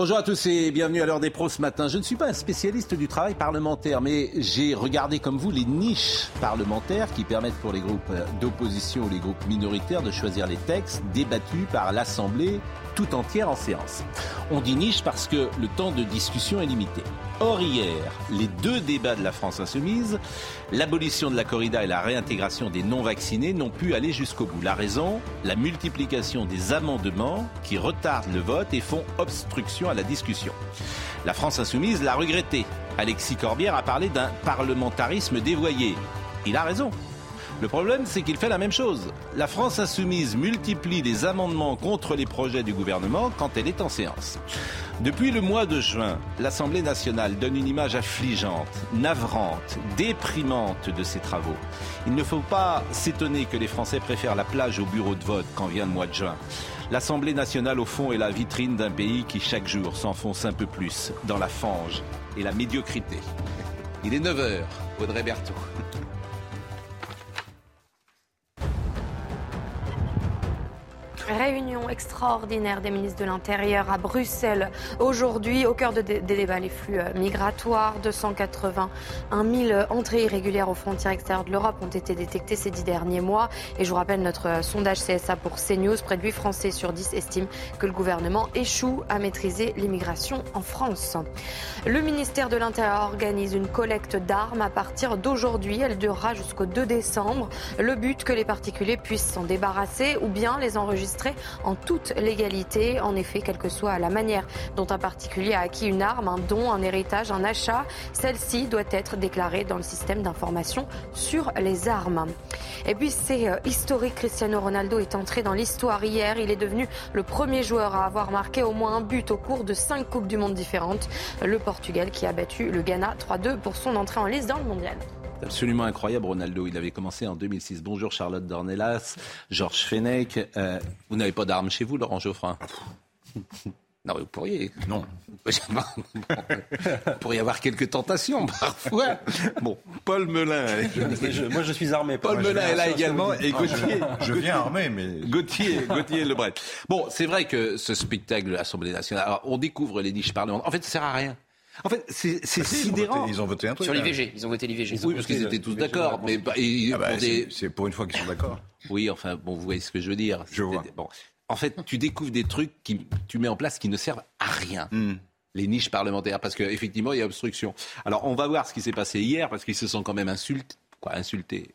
Bonjour à tous et bienvenue à l'heure des pros ce matin. Je ne suis pas un spécialiste du travail parlementaire, mais j'ai regardé comme vous les niches parlementaires qui permettent pour les groupes d'opposition ou les groupes minoritaires de choisir les textes débattus par l'Assemblée tout entière en séance. On dit niche parce que le temps de discussion est limité. Or hier, les deux débats de la France insoumise, l'abolition de la corrida et la réintégration des non-vaccinés n'ont pu aller jusqu'au bout. La raison, la multiplication des amendements qui retardent le vote et font obstruction à la discussion. La France insoumise l'a regretté. Alexis Corbière a parlé d'un parlementarisme dévoyé. Il a raison. Le problème, c'est qu'il fait la même chose. La France insoumise multiplie les amendements contre les projets du gouvernement quand elle est en séance. Depuis le mois de juin, l'Assemblée nationale donne une image affligeante, navrante, déprimante de ses travaux. Il ne faut pas s'étonner que les Français préfèrent la plage au bureau de vote quand vient le mois de juin. L'Assemblée nationale, au fond, est la vitrine d'un pays qui, chaque jour, s'enfonce un peu plus dans la fange et la médiocrité. Il est 9h, Audrey Berthaud. Réunion extraordinaire des ministres de l'Intérieur à Bruxelles aujourd'hui. Au cœur de des débats, les flux euh, migratoires. 281 000 entrées irrégulières aux frontières extérieures de l'Europe ont été détectées ces dix derniers mois. Et je vous rappelle notre euh, sondage CSA pour CNews. Près de 8 Français sur 10 estiment que le gouvernement échoue à maîtriser l'immigration en France. Le ministère de l'Intérieur organise une collecte d'armes à partir d'aujourd'hui. Elle durera jusqu'au 2 décembre. Le but que les particuliers puissent s'en débarrasser ou bien les enregistrer en toute légalité. En effet, quelle que soit la manière dont un particulier a acquis une arme, un don, un héritage, un achat, celle-ci doit être déclarée dans le système d'information sur les armes. Et puis c'est euh, historique, Cristiano Ronaldo est entré dans l'histoire hier. Il est devenu le premier joueur à avoir marqué au moins un but au cours de cinq Coupes du Monde différentes. Le Portugal qui a battu le Ghana 3-2 pour son entrée en liste dans le mondial absolument incroyable, Ronaldo. Il avait commencé en 2006. Bonjour Charlotte Dornelas, Georges Fenech. Euh, vous n'avez pas d'armes chez vous, Laurent Geoffrin? Non, vous pourriez. Non. vous pourriez avoir quelques tentations parfois. Bon, Paul Melun. moi, je suis armé. Paul Melun est là également et Gauthier. Je, viens armé, mais. Gauthier, Gauthier Lebret. Bon, c'est vrai que ce spectacle de l'Assemblée nationale, alors, on découvre les niches parlementaires. En fait, ça sert à rien. En fait, c'est ah, sidérant. Ils ont voté un truc. Sur l'IVG, ils ont voté l'IVG. Oui, parce qu'ils étaient tous d'accord. Mais bah, c'est pour une fois qu'ils sont d'accord. Oui, enfin, bon, vous voyez ce que je veux dire. Je vois. Bon, en fait, tu découvres des trucs qui tu mets en place qui ne servent à rien. Hmm. Les niches parlementaires, parce qu'effectivement, il y a obstruction. Alors, on va voir ce qui s'est passé hier, parce qu'ils se sont quand même insultés. Quoi, insultés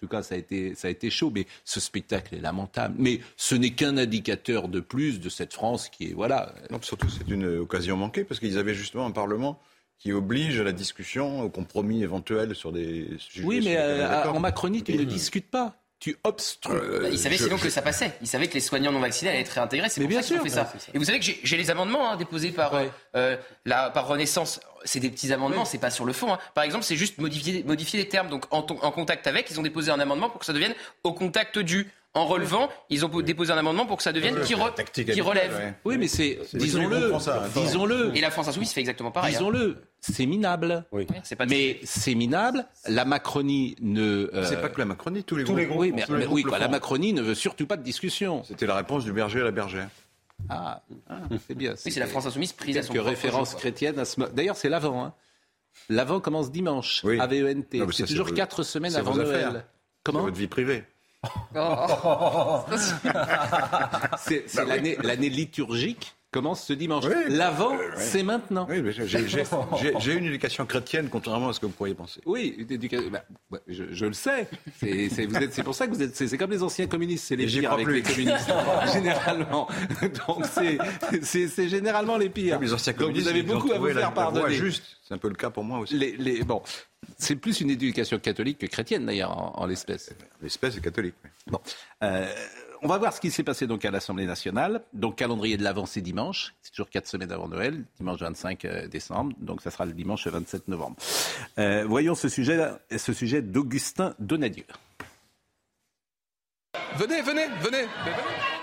tout cas, ça a été, ça a été chaud. Mais ce spectacle est lamentable. Mais ce n'est qu'un indicateur de plus de cette France qui est, voilà. Non, surtout, c'est une occasion manquée parce qu'ils avaient justement un Parlement qui oblige à la discussion, au compromis éventuel sur des sujets. Oui, mais euh, en Macronie, tu ne discutes pas tu obstrues. Euh, bah, il savait sinon que ça passait. Il savait que les soignants non vaccinés allaient être réintégrés. C'est pour bien ça sûr. fait ça. Et vous savez que j'ai les amendements hein, déposés par, euh, la, par Renaissance. C'est des petits amendements, c'est pas sur le fond. Hein. Par exemple, c'est juste modifier, modifier les termes. Donc en, en, contact avec, ils ont déposé un amendement pour que ça devienne au contact du. En relevant, ils ont déposé un amendement pour que ça devienne qui, relève. Oui, mais c'est disons-le, disons-le. Et la France insoumise fait exactement pareil. Hein. Disons-le, c'est minable. Oui. Pas mais c'est minable. La Macronie ne. Euh... C'est pas que la Macronie, tous les groupes. oui, mais, oui la Macronie ne veut surtout pas de discussion. C'était la réponse du berger à la bergère. Ah, ah c'est bien. Oui, c'est la France insoumise prise à son Quelques références chrétiennes. Ce... D'ailleurs, c'est l'avant. Hein. L'avant commence dimanche. Oui. AVENT. C'est toujours quatre semaines avant Noël. Comment Votre vie privée. Oh. c'est bah l'année liturgique commence ce dimanche. L'avant, c'est maintenant. Oui, j'ai une éducation chrétienne, contrairement à ce que vous pourriez penser. Oui, bah, bah, je, je, le sais. C'est pour ça que vous êtes. C'est comme les anciens communistes, c'est les pires avec les communistes, généralement. Donc c'est généralement les pires. les anciens communistes, Donc vous avez beaucoup à vous faire pardonner. juste. C'est un peu le cas pour moi aussi. Les, les, bon, c'est plus une éducation catholique que chrétienne d'ailleurs en, l'espèce. L'espèce est catholique. Bon. Euh, on va voir ce qui s'est passé donc à l'Assemblée nationale. Donc calendrier de l'avance c'est dimanche, c'est toujours quatre semaines avant Noël, dimanche 25 euh, décembre, donc ça sera le dimanche 27 novembre. Euh, voyons ce sujet, ce sujet d'Augustin Donadieu. Venez, venez, venez.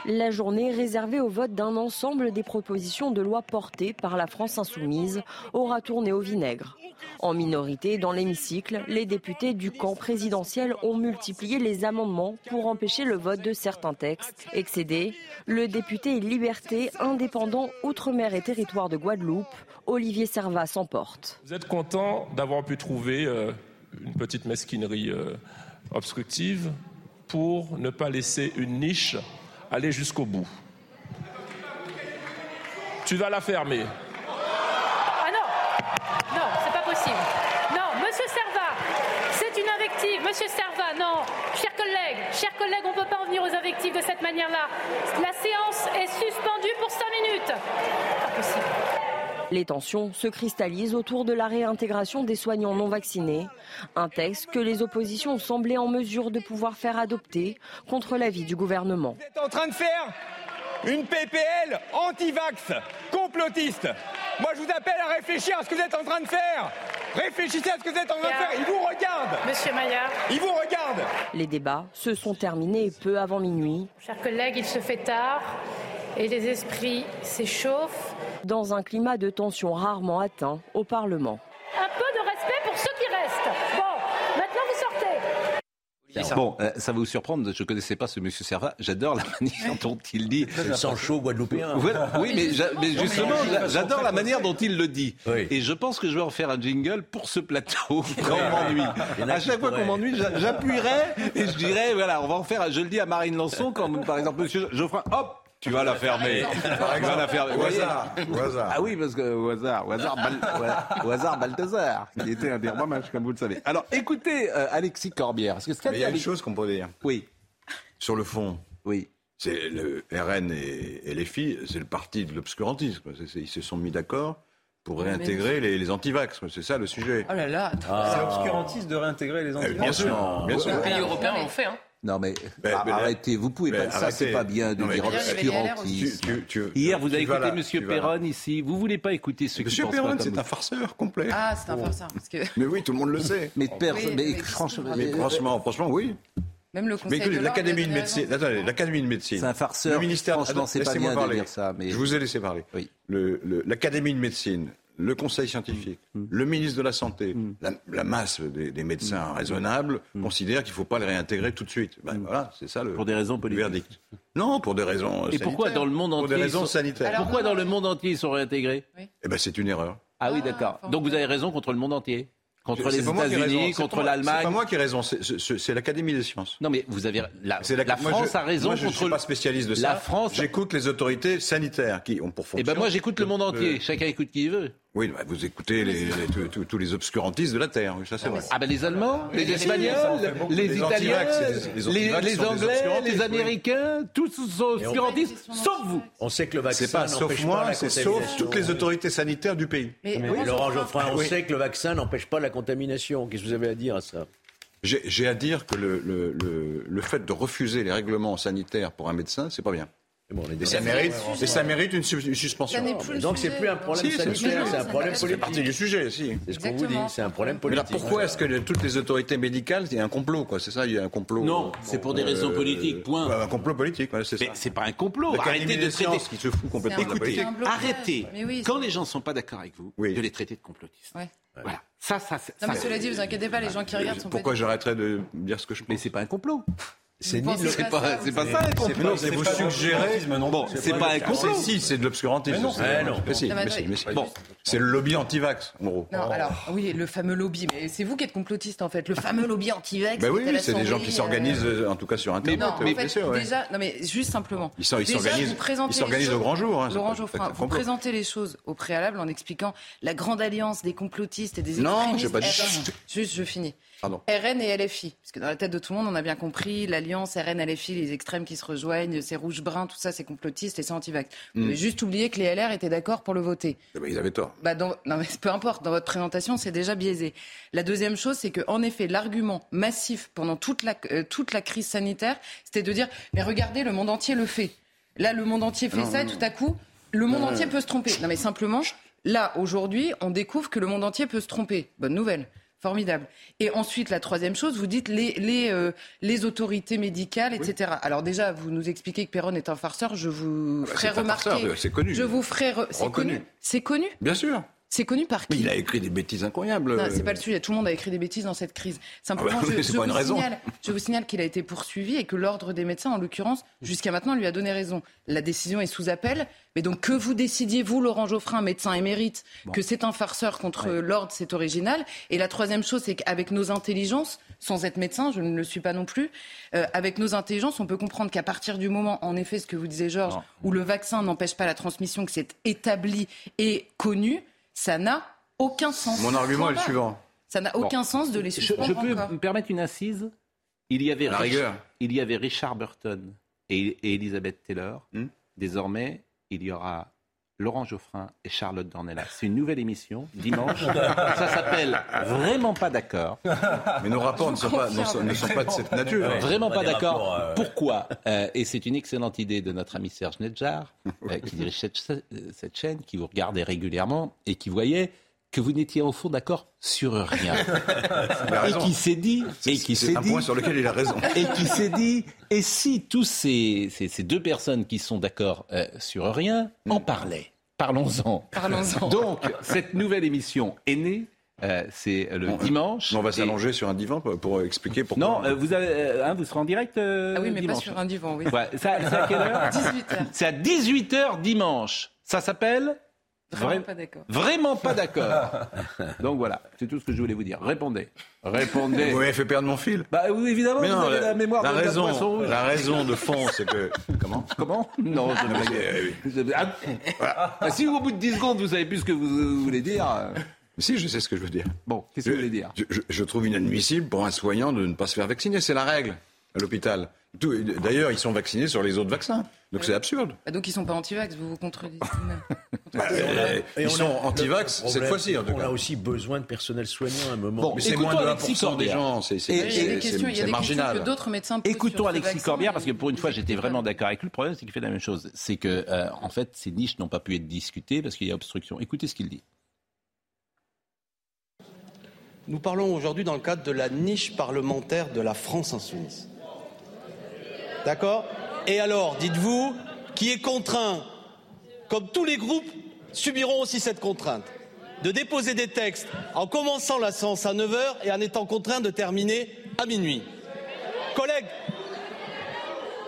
La journée réservée au vote d'un ensemble des propositions de loi portées par la France insoumise aura tourné au vinaigre. En minorité, dans l'hémicycle, les députés du camp présidentiel ont multiplié les amendements pour empêcher le vote de certains textes. Excédé, le député Liberté, indépendant Outre-mer et territoire de Guadeloupe, Olivier Servat s'emporte. Vous êtes content d'avoir pu trouver euh, une petite mesquinerie euh, obstructive pour ne pas laisser une niche aller jusqu'au bout. Tu vas la fermer. Ah non Non, c'est pas possible. Non, monsieur Serva, c'est une invective. Monsieur Serva, non. Chers collègues, chers collègues, on ne peut pas en venir aux invectives de cette manière-là. La séance est suspendue pour cinq minutes. Pas possible. Les tensions se cristallisent autour de la réintégration des soignants non vaccinés, un texte que les oppositions ont semblé en mesure de pouvoir faire adopter contre l'avis du gouvernement. Vous êtes en train de faire une PPL anti-vax, complotiste. Moi, je vous appelle à réfléchir à ce que vous êtes en train de faire. Réfléchissez à ce que vous êtes en train de faire. Ils vous regardent. Monsieur Maillard. Ils vous regardent. Les débats se sont terminés peu avant minuit. Chers collègues, il se fait tard et les esprits s'échauffent. Dans un climat de tension rarement atteint au Parlement. Un peu de respect pour ceux qui restent. Bon, maintenant vous sortez. Bon, euh, ça va vous surprendre, je ne connaissais pas ce monsieur Servat. J'adore la manière dont il dit. Sans chaud guadeloupéen. Voilà. Oui, mais, j'a- mais justement, j'a- j'adore la manière dont il le dit. Oui. Et je pense que je vais en faire un jingle pour ce plateau quand on m'ennuie. À chaque fois qu'on m'ennuie, j'a- j'appuierai et je dirais, voilà, on va en faire. Je le dis à Marine Lançon, quand par exemple monsieur Geoffroy, hop, tu vas la fermer. Tu vas la fermer. Au hasard, au hasard. Ah oui, parce que au hasard, au hasard, Bal- au hasard Balthazar, qui était un des rois mages, comme vous le savez. Alors, écoutez, euh, Alexis Corbière, parce que ce qu'a Mais il y a une chose qu'on peut dire. Oui, Sur le fond, oui. c'est le RN et, et les filles, c'est le parti de l'obscurantisme. C'est- c'est- Ils se sont mis d'accord pour réintégrer les, les antivax. C'est ça le sujet. Oh là là, Ah. C'est obscurantiste de réintégrer les Eh, antivax. bien sûr, bien sûr. Les pays européens l'ont fait. Hein. Non mais, Mais- ar- mais- arrêtez, vous pouvez mais pas. Ça c'est arrêtez. pas bien de Non, mais- dire obscurantisme. Tu- tu- tu- Hier, vous avez écouté là, Monsieur. Perron ici. Vous voulez pas écouter qui Monsieur pensent Perron, c'est un farceur complet. Ah, c'est un farceur. Parce que Mais oui, tout le monde le sait. Mais, Oui, mais, mais franchement, mais Mais franchement, franchement, oui. même le Mais conseil écoutez, de l'ordre l'Académie de médecine, attendez, l'Académie de médecine. c'est un farceur. Le ministère, franchement, c'est pas bien de dire ça. Mais Je vous ai laissé parler. Oui. L'Académie de médecine, le Conseil scientifique, Mm. le ministre de la Santé, la, la masse des, des médecins raisonnables considèrent qu'il ne faut pas les réintégrer tout de suite. Ben, Voilà, c'est ça le, Mm. Pour des raisons le politiques. verdict. Non, pour des raisons Et pourquoi sanitaires. dans le monde Pour entier des ils raisons sont- sanitaires. Alors, Pourquoi non, dans non. le monde entier ils sont réintégrés Eh ben, c'est une erreur. Ah oui, Ah, d'accord. enfin, Donc vous avez raison contre le monde entier, contre C'est les pas moi qui ai raison, États-Unis, c'est contre moi- C'est pas l'Allemagne. moi qui ai raison, c'est- l'Académie des sciences. Non mais vous avez la, C'est la moi, France je- a raison moi, je ne contre suis le- pas spécialiste de ça. La France. J'écoute les autorités sanitaires qui ont pour fonction. Eh ben moi j'écoute le monde de- entier. Chacun écoute qui il veut. Oui, bah, vous écoutez les, les- tous- tous- tous les obscurantistes de la Terre, oui, ça c'est vrai. Ah ben les Allemands, les Les- Espagnols, les- les, les Italiens, les- Anglais, les oui. Américains, tous sont obscurantistes, sauf vous. On sait que le vaccin pas sauf n'empêche pas moi, la c'est sauf contamination. toutes les autorités sanitaires du pays. Mais Mais Laurent Geoffrin, on Oui. sait que le vaccin n'empêche pas la contamination. Qu'est-ce que vous avez à dire à ça? J'ai j'ai à dire que le, le- le- le fait de refuser les règlements sanitaires pour un médecin, c'est pas bien. Mais bon, on est Et des- ça mérite, et ça mérite une, su- une Ça suspension. plus Donc c'est plus un problème Si, sanitaire, c'est un problème Ça C'est politique. partie du sujet, si. C'est ce qu'on vous dit, c'est un problème Mais là, politique. pourquoi est-ce que toutes les autorités médicales, il y a un complot, quoi C'est ça, il y a un complot. Non, c'est pour des raisons politiques, point. Un complot politique, ouais, c'est ça. Mais c'est pas un complot. Arrêtez de traiter. qui se fout complètement Écoutez, politique. arrêtez. Quand les gens sont pas d'accord avec vous, Oui. de les traiter de complotistes. Ouais. Voilà. Ça, ça, c'est- Non, ça, mais cela dit, vous inquiétez pas, les gens qui regardent sont Pourquoi j'arrêterais de dire ce que je pense Mais c'est pas un complot. C'est Vous ni de pensez C'est pas pas, ça, c'est vous pas un C'est complot. non, c'est vous suggérez. Bon, c'est pas un complot. Si, c'est de l'obscurantisme. non, mais. Mais mais mais mais Bon, c'est le lobby anti-vax, en gros. Non, alors, oui, le fameux lobby, mais c'est vous qui êtes complotiste en fait. Le fameux lobby anti-vax. Ben oui, c'est des gens qui s'organisent, euh, euh, en tout cas sur Internet. Non, sûr, ouais. déjà, non mais juste simplement. Ils s'organisent- vous présentez ils s'organisent les au grand jour, hein, Laurent Geoffrin, vous présentez les choses au préalable en expliquant la grande alliance des complotistes et des Non, j'ai pas dit-. Juste, je finis. Pardon. RN et LFI, parce que dans la tête de tout le monde, on a bien compris l'alliance RN-LFI, les extrêmes qui se rejoignent, c'est rouge-brun, tout ça, c'est complotiste et c'est anti-vax. Vous Mm. avez juste oublié que les LR étaient d'accord pour le voter. Eh ben, ils avaient tort. bah non, mais peu importe, dans votre présentation, c'est déjà biaisé. La deuxième chose, c'est qu'en effet, l'argument massif pendant toute la, euh, toute la crise sanitaire, c'était de dire, mais regardez, le monde entier le fait. Là, le monde entier fait ça, et tout à coup, le monde entier peut se tromper. Non, mais simplement, là, aujourd'hui, on découvre que le monde entier peut se tromper. Bonne nouvelle. Formidable. Et ensuite, la troisième chose, vous dites les, les, euh, les autorités médicales, etc. Alors déjà, vous nous expliquez que Perron est un farceur. Je vous Ah bah, ferai remarquer. c'est connu. Je vous ferai. re- C'est connu. C'est connu? Bien sûr. C'est connu par qui Mais il a écrit des bêtises incroyables. non, c'est pas le sujet. Tout le monde a écrit des bêtises dans cette crise. Simplement, Ah bah je, c'est je pas une vous raison. signale, je vous signale qu'il a été poursuivi et que l'ordre des médecins, en l'occurrence, jusqu'à maintenant, lui a donné raison. La décision est sous appel. Mais donc, que vous décidiez, vous, Laurent Geoffrin, médecin émérite, que c'est un farceur contre l'ordre, c'est original. Et la troisième chose, c'est qu'avec nos intelligences, sans être médecin, je ne le suis pas non plus, euh, avec nos intelligences, on peut comprendre qu'à partir du moment, en effet, ce que vous disiez, Georges, où le vaccin n'empêche pas la transmission, que c'est établi et connu, ça n'a aucun sens. Mon argument est le suivant. ça n'a aucun sens de les Je, suspendre je peux encore. me permettre une incise il y, avait La Rich- rigueur. il y avait Richard Burton et, et Elisabeth Taylor. Hmm. Désormais, il y aura Laurent Geoffrin et Charlotte Dornelas. C'est une nouvelle émission, dimanche. Ça s'appelle Vraiment pas d'accord. Mais nos rapports ne sont, pas, ne sont- ne sont pas de cette nature. Vraiment pas d'accord. euh, Pourquoi Euh, Et c'est une excellente idée de notre ami Serge Nedjar, euh, qui dirige cette, cette chaîne, qui vous regardait régulièrement et qui voyait que vous n'étiez au fond d'accord sur rien. Et qui s'est dit, C'est- et qui c'est s'est un dit, point sur lequel il a raison. et qui s'est dit, et si tous ces, ces, ces deux personnes qui sont d'accord euh, sur rien en parlaient Parlons-en. Parlons-en. Donc, cette nouvelle émission est née. euh, c'est le On- dimanche. On va Et- s'allonger sur un divan pour, pour expliquer pourquoi. Non, euh, vous, avez, euh, hein, vous serez en direct euh, Ah oui, mais dimanche. pas sur un divan, oui. Ouais, c'est à quelle heure 18h. C'est à 18h dimanche. Ça s'appelle Vraiment Vrai- pas d'accord. Vraiment pas d'accord. Donc voilà, c'est tout ce que je voulais vous dire. Répondez. Répondez. Vous m'avez fait perdre mon fil. Bah oui, évidemment, Mais vous non, avez la, mémoire la de poisson raison, rouge. la raison de fond, c'est que. Comment? Comment? Non, je Ah, blague. oui. Je- Ah, ah, si au bout de 10 secondes vous savez plus ce que vous, vous voulez dire. euh, Si, je sais ce que je veux dire. Bon, qu'est-ce que vous voulez dire? Je, je- je trouve inadmissible pour un soignant de ne pas se faire vacciner. C'est la règle à l'hôpital. D'ailleurs, ils sont vaccinés sur les autres vaccins. Donc c'est absurde. Bah donc ils sont pas anti-vax, vous vous contredisez Bah, Et ils on sont anti-vax cette fois-ci, en tout On cas. a aussi besoin de personnel soignant à un moment. Bon, Mais c'est moins de Alexis 1% des Corbière. gens. C'est marginal. Écoutons Alexis Corbière parce que pour une fois j'étais vraiment d'accord avec lui. Le problème c'est qu'il fait la même chose. C'est que euh, en fait ces niches n'ont pas pu être discutées parce qu'il y a obstruction. Écoutez ce qu'il dit. Nous parlons aujourd'hui dans le cadre de la niche parlementaire de la France insoumise. D'accord? Et alors, dites-vous, qui est contraint, comme tous les groupes subiront aussi cette contrainte, de déposer des textes en commençant la séance à 9h et en étant contraint de terminer à minuit. Collègues,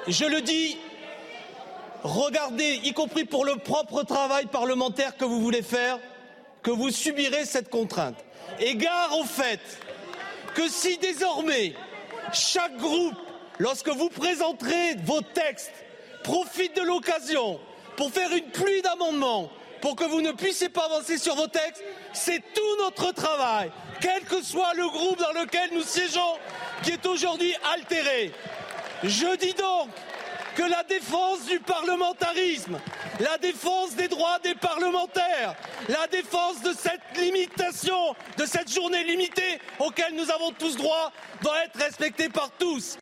je le dis, regardez, y compris pour le propre travail parlementaire que vous voulez faire, que vous subirez cette contrainte. Égard au fait que si désormais chaque groupe, lorsque vous présenterez vos textes, profite de l'occasion pour faire une pluie d'amendements, pour que vous ne puissiez pas avancer sur vos textes, c'est tout notre travail, quel que soit le groupe dans lequel nous siégeons, qui est aujourd'hui altéré. Je dis donc que la défense du parlementarisme, la défense des droits des parlementaires, la défense de cette limitation, de cette journée limitée auquel nous avons tous droit, doit être respectée par tous.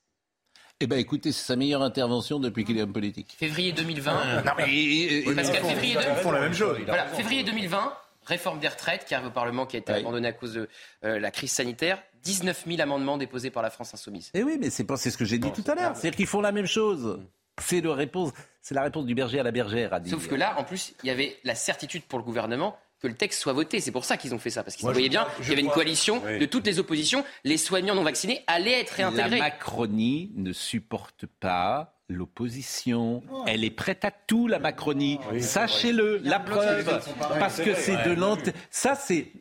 Eh ben écoutez, c'est sa meilleure intervention depuis qu'il est homme politique. Février 2020. Non mais Parce qu'à février, Ils font la même chose. Voilà, février 2020, réforme des retraites qui arrive au Parlement, qui a été Oui. abandonnée à cause de euh, la crise sanitaire. 19 000 amendements déposés par la France Insoumise. Eh oui, mais c'est pas c'est ce que j'ai dit tout à l'heure. C'est-à-dire qu'ils font la même chose. C'est le réponse, c'est la réponse du berger à la bergère, dit. Sauf que là, en plus, il y avait la certitude pour le gouvernement que le texte soit voté. C'est pour ça qu'ils ont fait ça, parce qu'ils voyaient bien qu'il y avait une coalition Oui. de toutes les oppositions. Les soignants non vaccinés allaient être la réintégrés. Macronie ne supporte pas l'opposition. Elle est prête à tout, la Macronie. Sachez-le, la preuve. Parce que c'est de l'ant... Ça, c'est...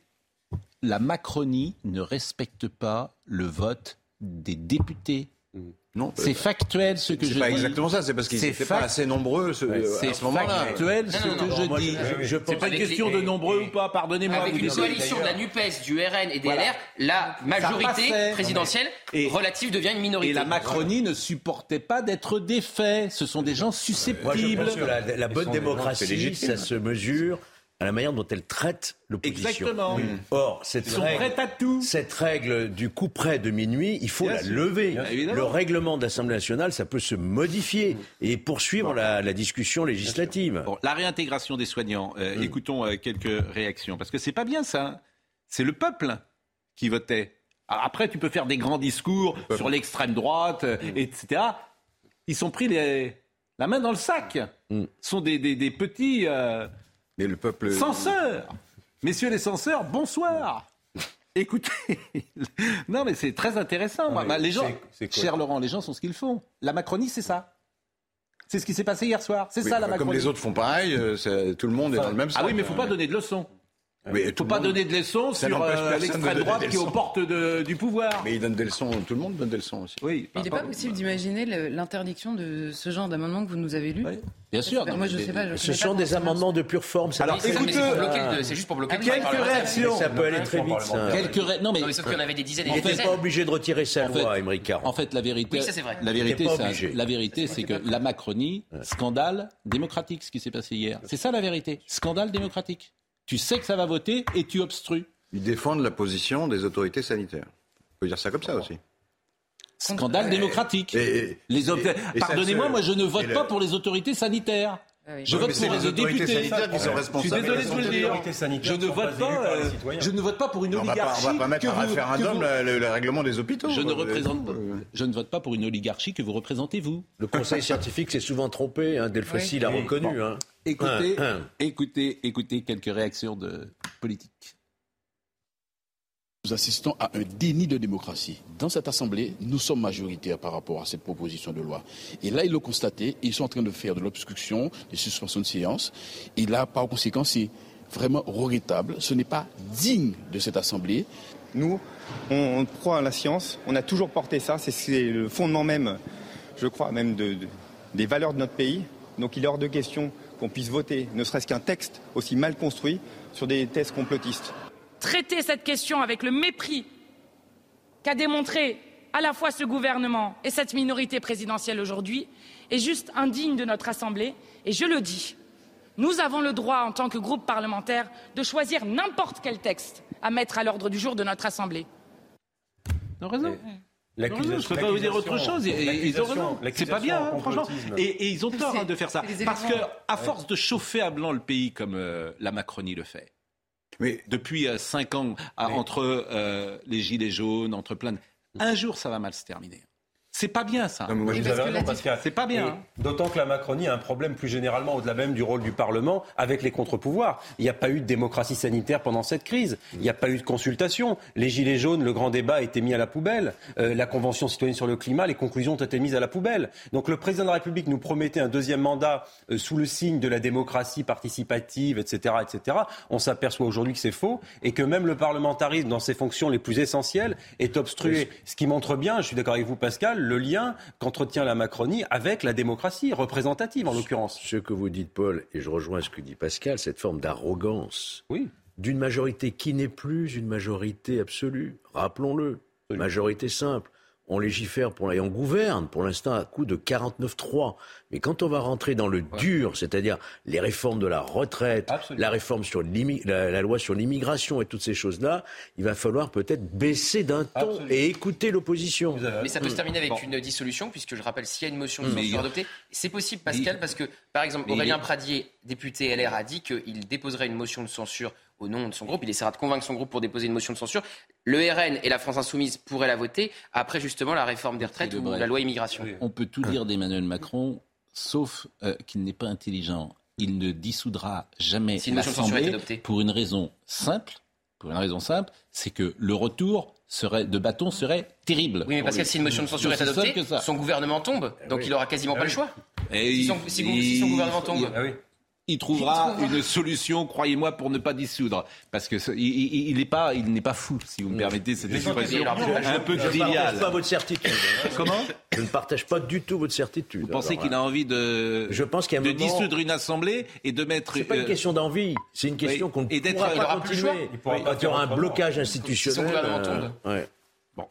La Macronie ne respecte pas le vote des députés. Non, C'est factuel ce que je c'est pas dis. exactement ça. C'est parce qu'ils C'est n'étaient fact- pas assez nombreux ce- euh, C'est à ce moment-là. factuel ce Non, non, que non, je moi, dis. je- je C'est pense pas une avec question les- de nombreux ou pas, pardonnez-moi. Avec une coalition de la NUPES, du RN et des Voilà. LR, la majorité présidentielle Et- relative devient une minorité. Et la Macronie ne supportait pas d'être défait. Ce sont des gens Moi, je susceptibles. pense que la, la bonne c'est démocratie, ça se mesure à la manière dont elle traite l'opposition. Exactement. Or, cette Ils règle, prêts à tout. cette règle du coup près de minuit, il faut Bien la sûr. lever. Bien évidemment. Le règlement de l'Assemblée nationale, ça peut se modifier et poursuivre la, la discussion législative. Bon, la réintégration des soignants. euh, Écoutons euh, quelques réactions parce que c'est pas bien ça. hein. C'est le peuple qui votait. Alors Après, tu peux faire des grands discours sur l'extrême droite, euh, etc. Ils sont pris les- la main dans le sac. Ce sont des, des- des petits euh, Mais le peuple. censeurs. Messieurs les censeurs, bonsoir. Écoutez, non mais c'est très intéressant. moi. Bah, les gens, cher Laurent, les gens sont ce qu'ils font. La Macronie, c'est ça. C'est ce qui s'est passé hier soir. C'est Oui, ça la Macronie. Comme les autres font pareil, euh, tout le monde est dans le même sac. Ah oui, mais il ne faut pas donner de leçons. Mais Il ne tout faut pas monde- donner de leçons Ça sur euh, l'extrême droite des qui est aux portes de- du pouvoir. Mais ils donnent des leçons, tout le monde donne des leçons aussi. Oui. Il n'est pas possible d'imaginer l'interdiction de ce genre d'amendement que vous nous avez lu Bien sûr. Moi, je sais pas. je Ce sont pas des amendements de pure forme. ça Alors, écoutez, bloquer le- c'est juste pour bloquer quelques réactions. Ça peut aller très vite. ça. Quelques ré- Non mais, Non, mais sauf qu'on avait des dizaines Il des n'était pas obligé de retirer sa En fait- loi, Émeric en fait, la vérité, Oui, ça, c'est vrai. la vérité, la vérité, c'est que la Macronie, scandale démocratique, ce qui s'est passé hier. C'est ça la vérité. Scandale démocratique. Tu sais que ça va voter et tu obstrues. Ils défendent la position des autorités sanitaires. On peut dire ça comme ça aussi. Scandale démocratique. Et- Les et- Pardonnez-moi, moi je ne vote pas pour les autorités sanitaires. Ah oui. Je vote pour les députés. sanitaires qui sont Je responsables. suis désolé de vous le dire. Je ne vote pas pas. euh, je ne vote pas pour une On va pas, oligarchie. on va pas mettre vous- référendum vous- le, le- le règlement des hôpitaux. Je ne Euh, représente, euh, je ne vote pas pour une oligarchie que vous représentez vous. Le conseil scientifique s'est souvent trompé. Hein, Delphassi Oui. l'a reconnu. Hein. Écoutez, Un, un. écoutez, écoutez quelques réactions de politiques. Nous assistons à un déni de démocratie. Dans cette Assemblée, nous sommes majoritaires par rapport à cette proposition de loi. Et là, ils l'ont constaté, ils sont en train de faire de l'obstruction, des suspensions de séance. Et là, par conséquent, c'est vraiment regrettable. Ce n'est pas digne de cette Assemblée. Nous, on, croit à la science, on a toujours porté ça, c'est- le fondement même, je crois, même de- de- des valeurs de notre pays. Donc il est hors de question qu'on puisse voter, ne serait-ce qu'un texte aussi mal construit, sur des thèses complotistes. Traiter cette question avec le mépris qu'a démontré à la fois ce gouvernement et cette minorité présidentielle aujourd'hui est juste indigne de notre Assemblée. Et je le dis, nous avons le droit, en tant que groupe parlementaire, de choisir n'importe quel texte à mettre à l'ordre du jour de notre Assemblée. Ils ont raison. L'accusation- Non, non, je peux pas vous dire autre chose. Ils ont raison. C'est pas bien, en hein, franchement. Et, et ils ont tort hein, de faire ça. Parce que, à force de chauffer à blanc le pays comme euh, la Macronie le fait, Mais depuis euh, cinq ans, à- entre euh, les gilets jaunes, entre plein de... Un jour, ça va mal se terminer. C'est pas bien, ça. non, mais moi, je- Vous avez raison, Pascal. C'est pas bien, hein. D'autant que la Macronie a un problème plus généralement au-delà même du rôle du Parlement avec les contre-pouvoirs. Il n'y a pas eu de démocratie sanitaire pendant cette crise. Il n'y a pas eu de consultation. Les Gilets jaunes, le grand débat a été mis à la poubelle. Euh, la Convention citoyenne sur le climat, les conclusions ont été mises à la poubelle. Donc le président de la République nous promettait un deuxième mandat euh, sous le signe de la démocratie participative, etc. etc. On s'aperçoit aujourd'hui que c'est faux et que même le parlementarisme, dans ses fonctions les plus essentielles, est obstrué. Ce qui montre bien, je suis d'accord avec vous Pascal, le lien qu'entretient la Macronie avec la démocratie représentative en l'occurrence. Ce que vous dites, Paul, et je rejoins ce que dit Pascal, cette forme d'arrogance Oui. d'une majorité qui n'est plus une majorité absolue. Rappelons-le. Majorité simple. On légifère pour, et on gouverne pour l'instant à coup de 49-3. Mais quand on va rentrer dans le dur, c'est-à-dire les réformes de la retraite, Absolument. la réforme sur la, la loi sur l'immigration et toutes ces choses-là, il va falloir peut-être baisser d'un ton et écouter l'opposition. Mais ça peut se terminer avec Bon. une dissolution, puisque je rappelle, s'il y a une motion de censure adoptée, c'est possible, Pascal, parce que, par exemple, Aurélien Pradier, député LR, a dit qu'il déposerait une motion de censure au nom de son groupe. Il essaiera de convaincre son groupe pour déposer une motion de censure. Le RN et la France Insoumise pourraient la voter après, justement, la réforme des retraites ou la loi immigration. On peut tout dire d'Emmanuel Macron, sauf euh, qu'il n'est pas intelligent. Il ne dissoudra jamais Si une motion de censure est l'Assemblée adoptée. pour une raison simple. Pour une raison simple, c'est que le retour serait, de bâton serait terrible. Oui, mais Pascal, lui. si une motion de censure est adoptée, que son gouvernement tombe. Donc il aura quasiment Ah pas oui. le choix. Et Si son, si- si son il- gouvernement tombe. il- Ah oui. Il trouvera une solution, croyez-moi, pour ne pas dissoudre. Parce que ce- il, n'est pas, il n'est pas fou, si vous me permettez cette expression un peu Je ne partage triviale. pas votre certitude. Comment? Je ne partage pas du tout votre certitude. Vous pensez qu'il a envie de, Je pense un de moment- dissoudre une assemblée et de mettre. C'est pas une euh, question d'envie, c'est une question oui. qu'on ne Et d'être- pourra pas continuer. Il pourra Oui, pas Quand il y aura un blocage institutionnel. euh, tombe.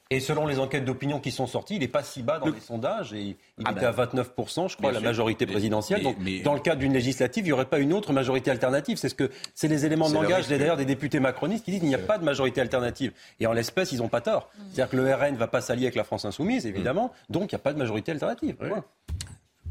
Et selon les enquêtes d'opinion qui sont sorties, il n'est pas si bas dans les sondages. Et il Ah était ben, à 29%, je crois, la sûr. majorité présidentielle. mais- Donc, mais- dans le cadre d'une législative, il n'y aurait pas une autre majorité alternative. C'est ce que c'est les éléments de langage d'ailleurs des députés macronistes qui disent qu'il n'y a pas de majorité alternative. Et en l'espèce, ils n'ont pas tort. C'est-à-dire que le RN ne va pas s'allier avec la France insoumise, évidemment. Donc, il n'y a pas de majorité alternative. Point.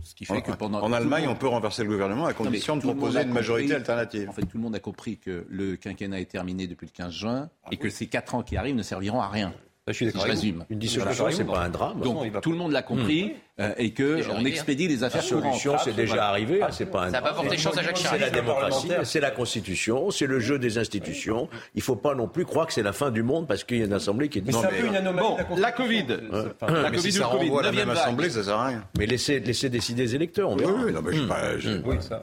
Ce qui fait que pendant En Allemagne, on peut renverser le gouvernement à Non, condition de proposer une majorité alternative. En fait, tout le monde a compris que le quinquennat est terminé depuis le 15 juin et que ces quatre ans qui arrivent ne serviront à rien. Je suis Si d'accord résume. Une dissolution, Voilà. c'est pas un drame. Donc va tout le monde l'a compris euh, et que déjà on arrivé, expédie les La affaires courantes. solution, c'est déjà arrivé. hein, C'est pas un Ça n'a pas drame. porté chance à Jacques C'est Chirac. la démocratie, c'est la Constitution, c'est le jeu des institutions. Il ne faut pas non plus croire que c'est la fin du monde parce qu'il y a une assemblée qui est Mais c'est un peu une anomalie. Bon, de la. Covid. Enfin, La Mais Covid si ou ça Covid, renvoie à la même assemblée, ça sert à rien. Mais laissez, laissez décider les électeurs, on Oui, verra. oui, non, mais je sais pas, je- Oui, ça.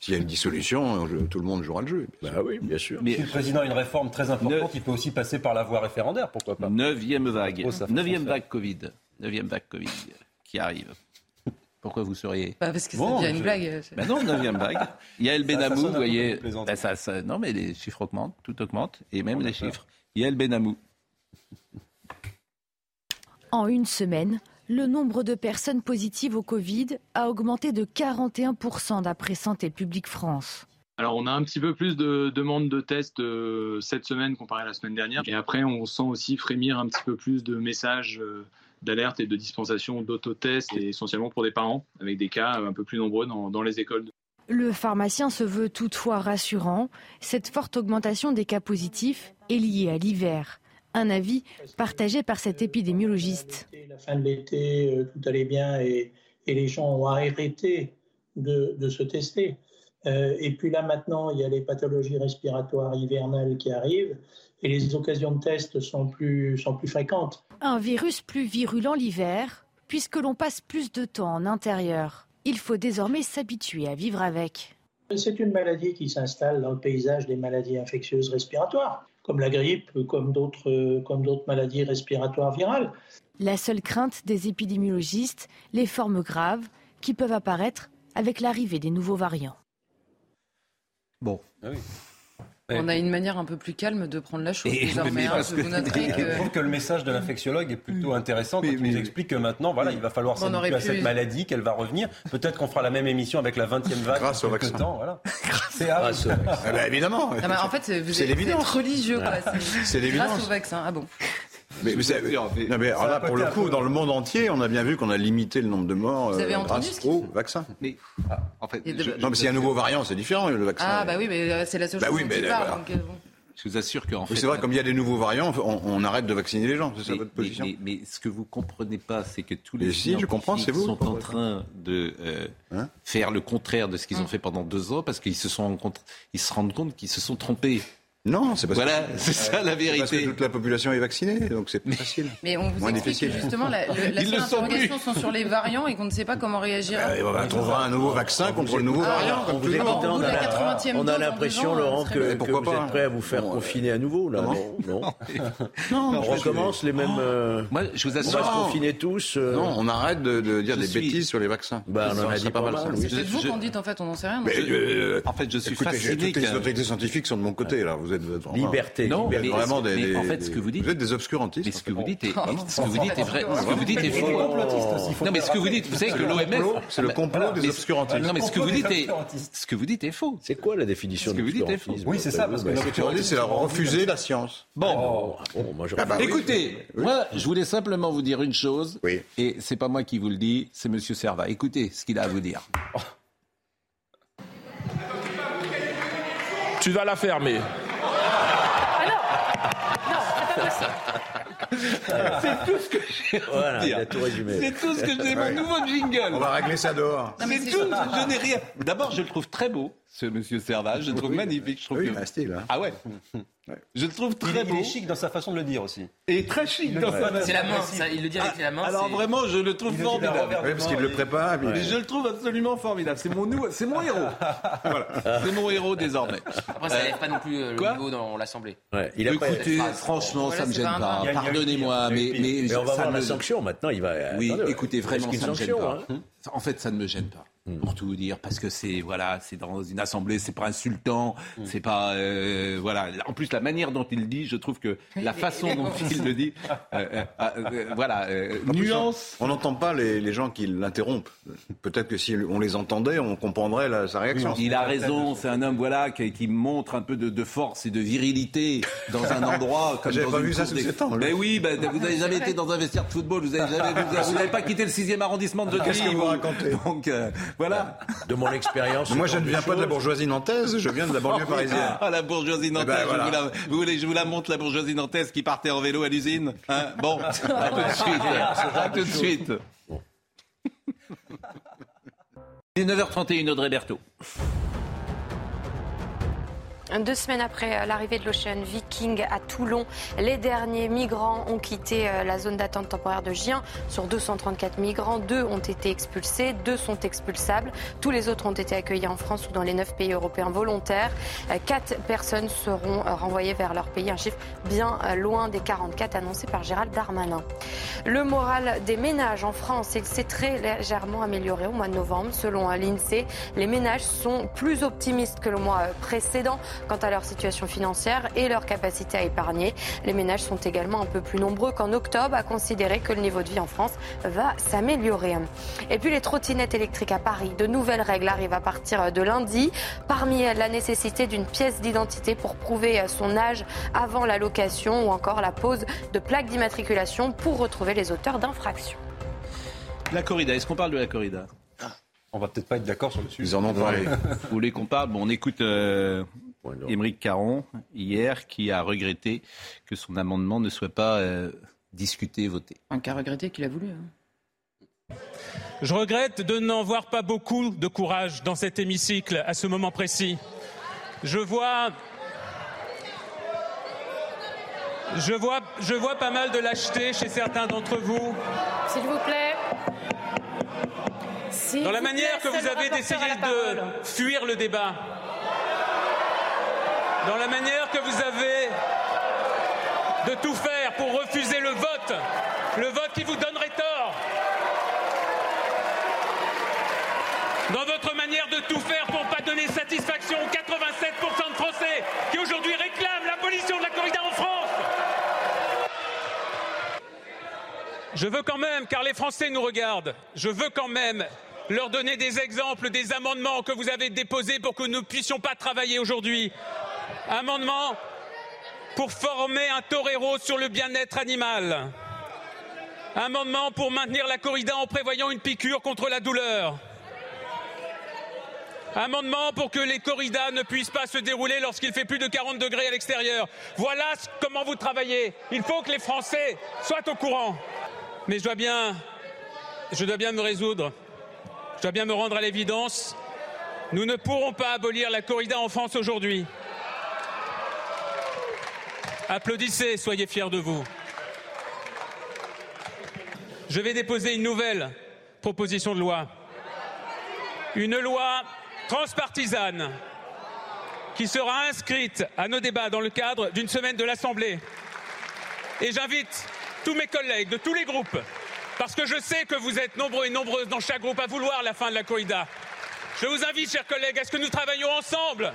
S'il y a une dissolution, je- tout le monde jouera le jeu. Bah oui, bien sûr. Mais Si le président a une réforme très importante, il peut aussi passer par la voie référendaire, pourquoi pas neuvième vague. Oh, Neuvième vague Covid. Neuvième vague Covid qui arrive. Pourquoi vous seriez Bah, parce que Bon, ça devient une je- blague. Ben non, neuvième vague. Il y a El Ça- ça Benamou, vous voyez. Ben ça, ça- non, mais les chiffres augmentent, tout augmente, et même les chiffres. Il y a El Benamou. En une semaine, le nombre de personnes positives au Covid a augmenté de 41% d'après Santé publique France. Alors on a un petit peu plus de demandes de tests euh, cette semaine comparé à la semaine dernière. Et après on sent aussi frémir un petit peu plus de messages euh, d'alerte et de dispensation d'autotests, et essentiellement pour des parents, avec des cas un peu plus nombreux dans, dans les écoles. Le pharmacien se veut toutefois rassurant. Cette forte augmentation des cas positifs est liée à l'hiver. Un avis partagé par cet épidémiologiste. la fin de l'été, euh, tout allait bien et, et les gens ont arrêté de, de se tester. Euh, et puis là maintenant, il y a les pathologies respiratoires hivernales qui arrivent et les occasions de test sont plus, sont plus fréquentes. Un virus plus virulent l'hiver, puisque l'on passe plus de temps en intérieur. Il faut désormais s'habituer à vivre avec. C'est une maladie qui s'installe dans le paysage des maladies infectieuses respiratoires, comme la grippe, comme d'autres, comme d'autres maladies respiratoires virales. La seule crainte des épidémiologistes, les formes graves qui peuvent apparaître avec l'arrivée des nouveaux variants. Bon. On a une manière un peu plus calme de prendre la chose Et- désormais. mais hein, parce que- vous noterez Je que... trouve que le message de l'infectiologue est plutôt intéressant quand il nous explique que maintenant, voilà, il va falloir s'habituer à cette maladie, qu'elle va revenir. Peut-être qu'on fera la même émission avec la 20e vague. Grâce au vaccin. Temps, voilà. C'est à- Ah bah, évidemment. Ah bah, en fait, vous êtes, religieux. quoi. C'est l'évidence. Grâce au vaccin. Ah bon Mais, vous savez- non, mais alors là, pour le coup, dans le monde entier, on a bien vu qu'on a limité le nombre de morts Vous avez euh, entendu grâce au vaccin. Mais en fait, Et de- je, Non, mais s'il y a un nouveau variant, c'est différent, le vaccin. Ah bah oui, mais euh, c'est la seule Bah chose oui, dont mais parles. voilà. donc, euh, bon. je vous assure qu'en fait. Oui, c'est vrai, comme il y a des nouveaux variants, on, on arrête de vacciner les gens, c'est ça Mais, votre mais- position mais- mais ce que vous comprenez pas, c'est que tous les Mais si, je comprends, c'est vous. sont en train de euh, Hein faire le contraire de ce qu'ils ont Hum. fait pendant deux ans parce qu'ils se sont rencontrés- ils se rendent compte qu'ils se sont trompés. Non, c'est parce Voilà, que... c'est ça la Parce que vérité. toute la population est vaccinée, donc c'est plus facile. Mais on vous Moins explique difficile. que justement, la, le- la Ils seule le sont interrogation sont sur les variants et qu'on ne sait pas comment réagir. Euh, on va trouver un nouveau vaccin contre le nouveau Ah, variant, on comme vous écoutez, on a- 80e On dose a en l'impression, Laurent, que, que vous pas êtes prêt à vous faire Bon, confiner à nouveau. Là. Non, non. Non, On recommence les mêmes. euh, Moi, je vous on va se assure. confiner tous. euh, Non, on arrête de, de dire Je des suis- bêtises sur les vaccins. Bah, on en a dit pas mal. C'est vous qu'on dit en fait, on n'en sait rien. Euh, En fait, je suis fasciné. toutes les autorités scientifiques sont de mon côté, là. Vous êtes vraiment- Liberté. Non, Vous êtes mais- vraiment des, mais en fait, ce que vous dites- Vous êtes des obscurantistes. Mais ce que vous dites est, Oh, ce que vous dites est vrai. Ce que vous dites est faux. Non, mais ce que vous dites, vous savez que l'OMS. c'est le complot des obscurantistes. Non, mais ce que vous dites est, ce que vous dites est faux. C'est quoi la définition de l'obscurantisme Oui, c'est ça, parce que Ce que tu dis, c'est refuser la science. Bon. bon, moi, je Ah oui. Écoutez, moi, je voulais simplement vous dire une chose, Oui. et c'est pas moi qui vous le dis, c'est Monsieur Serva. Écoutez ce qu'il a à vous dire. Tu vas la fermer. C'est pas possible. C'est tout ce que j'ai à Voilà, dire. C'est tout ce que j'ai, mon nouveau jingle. On va régler ça dehors. C'est tout, je n'ai rien. D'abord, je le trouve très beau, ce Monsieur Serva. Je le trouve magnifique. Je trouve Oui, que- il a un style. hein. Ah ouais. Je le trouve très est, il beau est chic dans sa façon de le dire aussi. et très chic dans sa C'est la main, ça, il le dit avec la main. Alors vraiment, je le trouve Il formidable. Oui, parce qu'il le prépare. Mais je le trouve absolument formidable. C'est mon, nou- c'est mon héros. Voilà. C'est mon héros désormais. Après, ça n'élève pas non plus euh, le Quoi niveau dans l'Assemblée. Ouais, il a pas- Écoutez, franchement, ça me c'est gêne pas Pardonnez-moi, mais, mais on va voir la me- sanction maintenant. Il va. Oui, écoutez, vraiment, ça me gêne pas. hein? En fait, ça ne me gêne pas. Hmm. pour tout vous dire, parce que c'est voilà, c'est dans une assemblée, c'est pas insultant, hmm. c'est pas euh, voilà. En plus, la manière dont il le dit, je trouve que la façon dont il le dit, euh, euh, voilà, nuance. On n'entend pas les, les, gens qui l'interrompent. Peut-être que si on les entendait, on comprendrait la, sa réaction. Il a raison. C'est un homme voilà qui, qui montre un peu de, de, force et de virilité dans un endroit comme dans pas vu ça sous ces temps. Mais oui, bah, vous n'avez jamais été dans un vestiaire de football, vous n'avez pas quitté le 6e arrondissement de Qu'est-ce que vous racontez? Donc voilà. De mon expérience. Moi, je ne viens pas de la bourgeoisie nantaise, je viens de la banlieue parisienne. Ah, la bourgeoisie eh ben, nantaise, je vous la, vous voulez je vous la montre, la bourgeoisie nantaise qui partait en vélo à l'usine hein Bon, à tout de suite. À tout de suite. 19h31, Audrey Berthaud. Deux semaines après euh, l'arrivée de l'Ocean Viking à Toulon, les derniers migrants ont quitté euh, la zone d'attente temporaire de Gien. Sur 234 migrants, deux ont été expulsés, deux sont expulsables. Tous les autres ont été accueillis en France ou dans les neuf pays européens volontaires. Euh, quatre personnes seront renvoyées vers leur pays, un chiffre bien loin des 44 annoncés par Gérald Darmanin. Le moral des ménages en France, s'est très légèrement amélioré au mois de novembre. Selon l'INSEE, les ménages sont plus optimistes que le mois précédent quant à leur situation financière et leur capacité à épargner. Les ménages sont également un peu plus nombreux qu'en octobre à considérer que le niveau de vie en France va s'améliorer. Et puis les trottinettes électriques à Paris. De nouvelles règles arrivent à partir de lundi. Parmi elles, la nécessité d'une pièce d'identité pour prouver son âge avant la location ou encore la pose de plaques d'immatriculation pour retrouver les auteurs d'infractions. La corrida, est-ce qu'on parle de la corrida? On va peut-être pas être d'accord sur le sujet. Ils en ont parlé. Vous voulez qu'on parle? Bon, on écoute euh, Émeric Caron, hier, qui a regretté que son amendement ne soit pas euh, discuté, voté. Un cas regretté qu'il a voulu. Hein. Je regrette de n'en voir pas beaucoup de courage dans cet hémicycle à ce moment précis. Je vois. Je vois, je vois pas mal de lâcheté chez certains d'entre vous. S'il vous plaît. Dans la manière que vous avez d'essayer de fuir le débat dans la manière que vous avez de tout faire pour refuser le vote, le vote qui vous donnerait tort, dans votre manière de tout faire pour ne pas donner satisfaction aux 87% de Français qui aujourd'hui réclament l'abolition de la corrida en France. Je veux quand même, car les Français nous regardent, je veux quand même leur donner des exemples des amendements que vous avez déposés pour que nous ne puissions pas travailler aujourd'hui Amendement pour former un torero sur le bien-être animal. Amendement pour maintenir la corrida en prévoyant une piqûre contre la douleur. Amendement pour que les corridas ne puissent pas se dérouler lorsqu'il fait plus de 40 degrés à l'extérieur. Voilà comment vous travaillez. Il faut que les Français soient au courant. Mais je dois bien, je dois bien me résoudre. Je dois bien me rendre à l'évidence. Nous ne pourrons pas abolir la corrida en France aujourd'hui. Applaudissez, soyez fiers de vous. Je vais déposer une nouvelle proposition de loi. Une loi transpartisane qui sera inscrite à nos débats dans le cadre d'une semaine de l'Assemblée. Et j'invite tous mes collègues de tous les groupes, parce que je sais que vous êtes nombreux et nombreuses dans chaque groupe à vouloir la fin de la corrida. Je vous invite, chers collègues, à ce que nous travaillions ensemble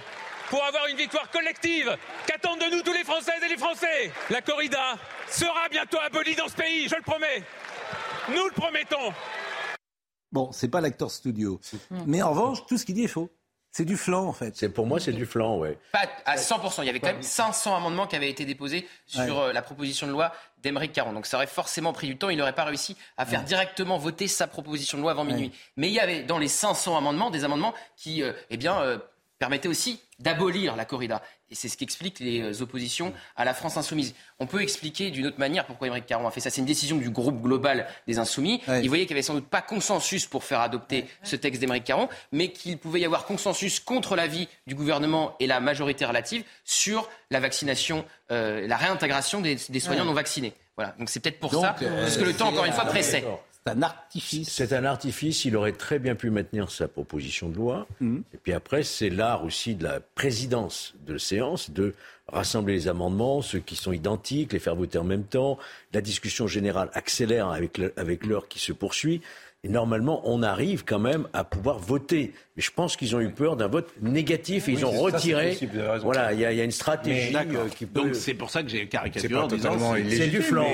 pour avoir une victoire collective qu'attendent de nous tous les Françaises et les Français. La corrida sera bientôt abolie dans ce pays, je le promets. Nous le promettons. Bon, c'est pas l'acteur studio. Mais en revanche, tout ce qu'il dit est faux. C'est du flanc, en fait. C'est pour moi, c'est du flanc, ouais. Pas à 100%. Il y avait quand même 500 amendements qui avaient été déposés sur euh, la proposition de loi d'Emeric Caron. Donc ça aurait forcément pris du temps. Il n'aurait pas réussi à faire directement voter sa proposition de loi avant minuit. Mais il y avait dans les 500 amendements des amendements qui, euh, eh bien, euh, permettait aussi d'abolir la corrida. Et c'est ce qui explique les euh, oppositions à la France insoumise. On peut expliquer d'une autre manière pourquoi Émeric Caron a fait ça. C'est une décision du groupe global des insoumis. Il voyait qu'il n'y avait sans doute pas consensus pour faire adopter ce texte d'Émeric Caron, mais qu'il pouvait y avoir consensus contre l'avis du gouvernement et la majorité relative sur la vaccination, euh, la réintégration des, soignants non vaccinés. Voilà. Donc c'est peut-être pour ça, euh, parce que le temps, encore une fois, pressait. C'est un artifice. C'est un artifice. Il aurait très bien pu maintenir sa proposition de loi. Mm. Et puis après, c'est l'art aussi de la présidence de séance de rassembler les amendements, ceux qui sont identiques, les faire voter en même temps. La discussion générale accélère avec l'heure qui se poursuit. Et normalement, on arrive quand même à pouvoir voter. Mais je pense qu'ils ont eu peur d'un vote négatif et ils ont retiré. voilà, il y, a une stratégie euh, qui peut... Donc c'est pour ça que j'ai caricaturé en disant c'est du flanc.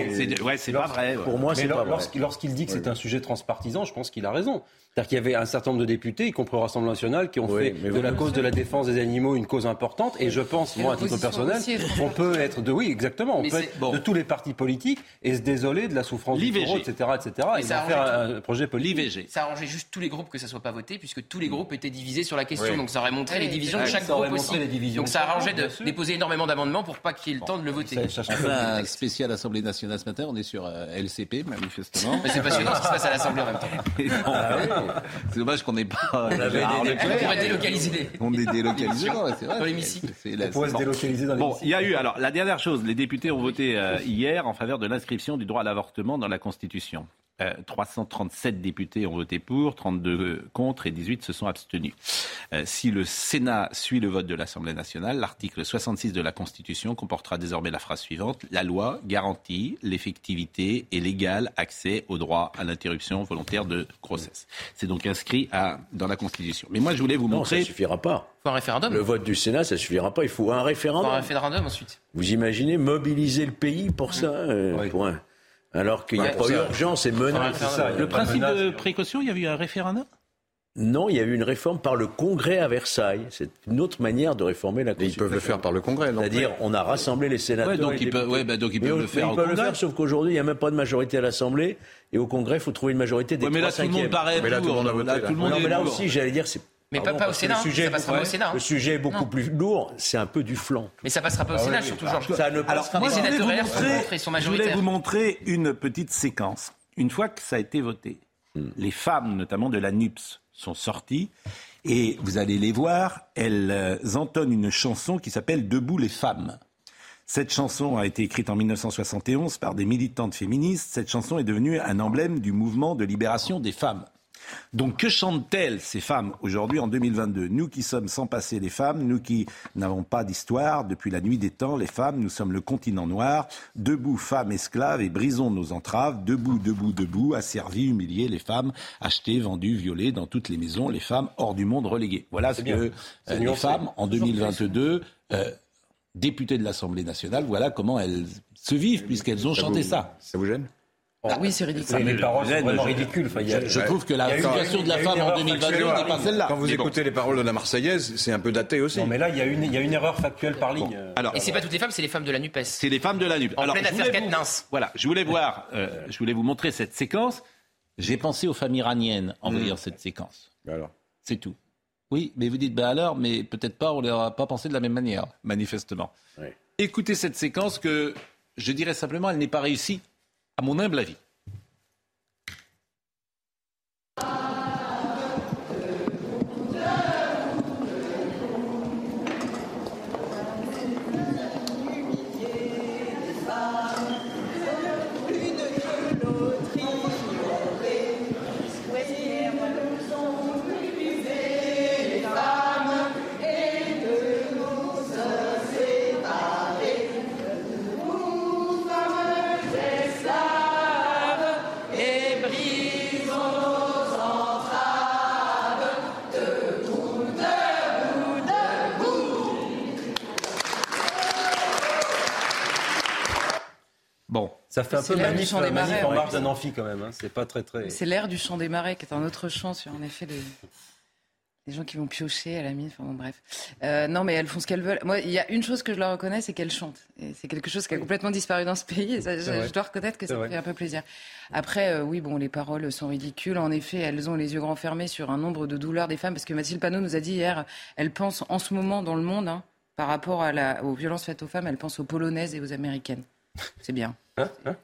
Ouais, c'est pas vrai. Pour moi, c'est pas vrai. Lorsqu'il dit que c'est un sujet transpartisan, je pense qu'il a raison. C'est-à-dire qu'il y avait un certain nombre de députés, y compris au Rassemblement national, qui ont fait de la cause de la défense des animaux une cause importante. Et je pense, moi, à titre personnel, on peut être de, oui, exactement, on peut être de tous les partis politiques et se désoler de la souffrance du taureau, etc., etc. Et, faire un projet politique. Ça arrangeait juste tous les groupes que ça soit pas voté, puisque tous les groupes étaient divisés sur la question. Donc ça aurait montré les divisions de chaque groupe aussi. Donc ça arrangeait de déposer énormément d'amendements pour pas qu'il y ait le temps de le voter. Enfin, spécial Assemblée nationale ce matin, on est sur euh, LCP, manifestement. Mais c'est passionnant ce qui se passe à l'Assemblée en même temps. C'est dommage qu'on n'ait pas. On, avait on pourrait délocaliser. On est délocalisé. Dans l'hémicycle. On pourrait se délocaliser dans Bon, il y a eu, alors, la dernière chose, les députés ont voté euh, hier en faveur de l'inscription du droit à l'avortement dans la Constitution. 337 euh, députés ont voté pour, 32 contre et 18 se sont abstenus. Euh, si le Sénat suit le vote de l'Assemblée nationale, l'article 66 de la Constitution comportera désormais la phrase suivante La loi garantit l'effectivité et l'égal accès au droit à l'interruption volontaire de grossesse. C'est donc inscrit à, dans la Constitution. Mais moi, je voulais vous non, montrer. Ça suffira pas. Il faut un référendum. Le vote du Sénat, ça suffira pas. Il faut un référendum. Il faut un référendum ensuite. Vous imaginez mobiliser le pays pour ça euh, oui. pour un... Alors qu'il n'y a pas urgence et menace. Le principe de précaution, il y a eu un référendum? Non, il y a eu une réforme par le Congrès à Versailles. C'est une autre manière de réformer la Constitution. ils peuvent le faire par le Congrès. C'est-à-dire, on a rassemblé les sénateurs. Ouais, donc, ils peuvent, ouais, bah, donc ils peuvent le faire. Ils peuvent le faire, sauf qu'aujourd'hui, il n'y a même pas de majorité à l'Assemblée. Et au Congrès, il faut trouver une majorité des ouais, mais là, tout le monde paraît mais là, tout le monde a voté. Là, tout le monde non, mais là aussi, j'allais dire, c'est mais pas, pas, au Sénat, le sujet, ça passera pas au Sénat. Le sujet est beaucoup non. plus lourd, c'est un peu du flanc. Mais ça passera pas au ah Sénat, surtout, Georges. Ça ne Alors, les sénateurs LR sont contre, ils sont Je voulais vous montrer une petite séquence. Une fois que ça a été voté, hmm. les femmes, notamment de la NUPS, sont sorties et vous allez les voir, elles entonnent une chanson qui s'appelle Debout les femmes. Cette chanson a été écrite en 1971 par des militantes féministes. Cette chanson est devenue un emblème du mouvement de libération des femmes. Donc que chantent-elles, ces femmes, aujourd'hui en 2022 Nous qui sommes sans passé les femmes, nous qui n'avons pas d'histoire, depuis la nuit des temps, les femmes, nous sommes le continent noir, debout femmes esclaves et brisons nos entraves, debout, debout, debout, asservis, humiliés, les femmes, achetées, vendues, violées dans toutes les maisons, les femmes hors du monde reléguées. Voilà ce que euh, les femmes, en 2022, euh, députées de l'Assemblée nationale, voilà comment elles se vivent, puisqu'elles ont chanté ça. Ça vous gêne? Ah oui, c'est ridicule. Les paroles sont vraiment ridicules. Enfin, a, je, trouve que la situation de la femme en 2022 n'est pas celle-là. Quand vous mais écoutez bon. les paroles de la Marseillaise, c'est un peu daté aussi. Non, mais là, il y, a une, il y a une erreur factuelle par ligne. Bon. Alors, Et c'est pas toutes les femmes, c'est les femmes de la NUPES. C'est les femmes de la NUPES. En Alors, pleine affaire Katnins. Voilà, je voulais voir, euh, je voulais vous montrer cette séquence. J'ai pensé aux femmes iraniennes en voyant mmh. cette séquence. Alors. C'est tout. Oui, mais vous dites, ben alors, mais peut-être pas, on ne leur a pas pensé de la même manière, manifestement. Écoutez cette séquence que, je dirais simplement, elle n'est pas réussie, à mon humble avis. Ça fait un peu manif, manif marais, en marge d'un amphi quand même. Hein. C'est pas très très. C'est l'air du chant des marais qui est un autre chant sur en effet les, les gens qui vont piocher à la mine. Enfin bon, bref. Euh, non, mais elles font ce qu'elles veulent. Moi, il y a une chose que je leur reconnais, c'est qu'elles chantent. Et c'est quelque chose qui a complètement disparu dans ce pays. Et ça, je, je, dois reconnaître que ça me fait un peu plaisir. Après, euh, oui, bon, les paroles sont ridicules. En effet, elles ont les yeux grands fermés sur un nombre de douleurs des femmes, parce que Mathilde Panot nous a dit hier, elle pense en ce moment dans le monde, hein, par rapport à la, aux violences faites aux femmes, elle pense aux polonaises et aux américaines. C'est bien. Hein hein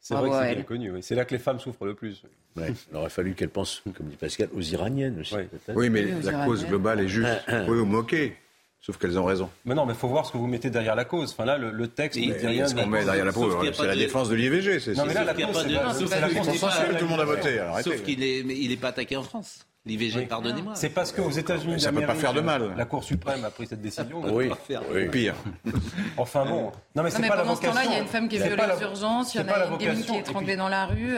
c'est vrai que c'est bien connu. Oui. C'est là que les femmes souffrent le plus. Ouais. Il aurait fallu qu'elles pensent, comme dit Pascal, aux Iraniennes aussi. Oui, mais oui, la cause globale est juste. vous pouvez vous moquer. Sauf qu'elles ont raison. Mais non, mais il faut voir ce que vous mettez derrière la cause. Enfin là, le, le texte dit rien. Ce qu'on met derrière la cause, c'est la défense de l'IVG. Non, mais là, la cause, c'est la consensuelle. Tout le monde a voté. Sauf qu'il n'est pas attaqué en France. L'IVG, pardonnez-moi. C'est parce qu'aux États-Unis, ça ne peut pas faire de mal. La Cour suprême a pris cette décision. oui, oui. pire. enfin bon. Non, mais c'est pas la vocation. Pendant ce temps-là, il y a une femme qui est violée aux urgences, il y en a une gamine qui est étranglée dans la rue.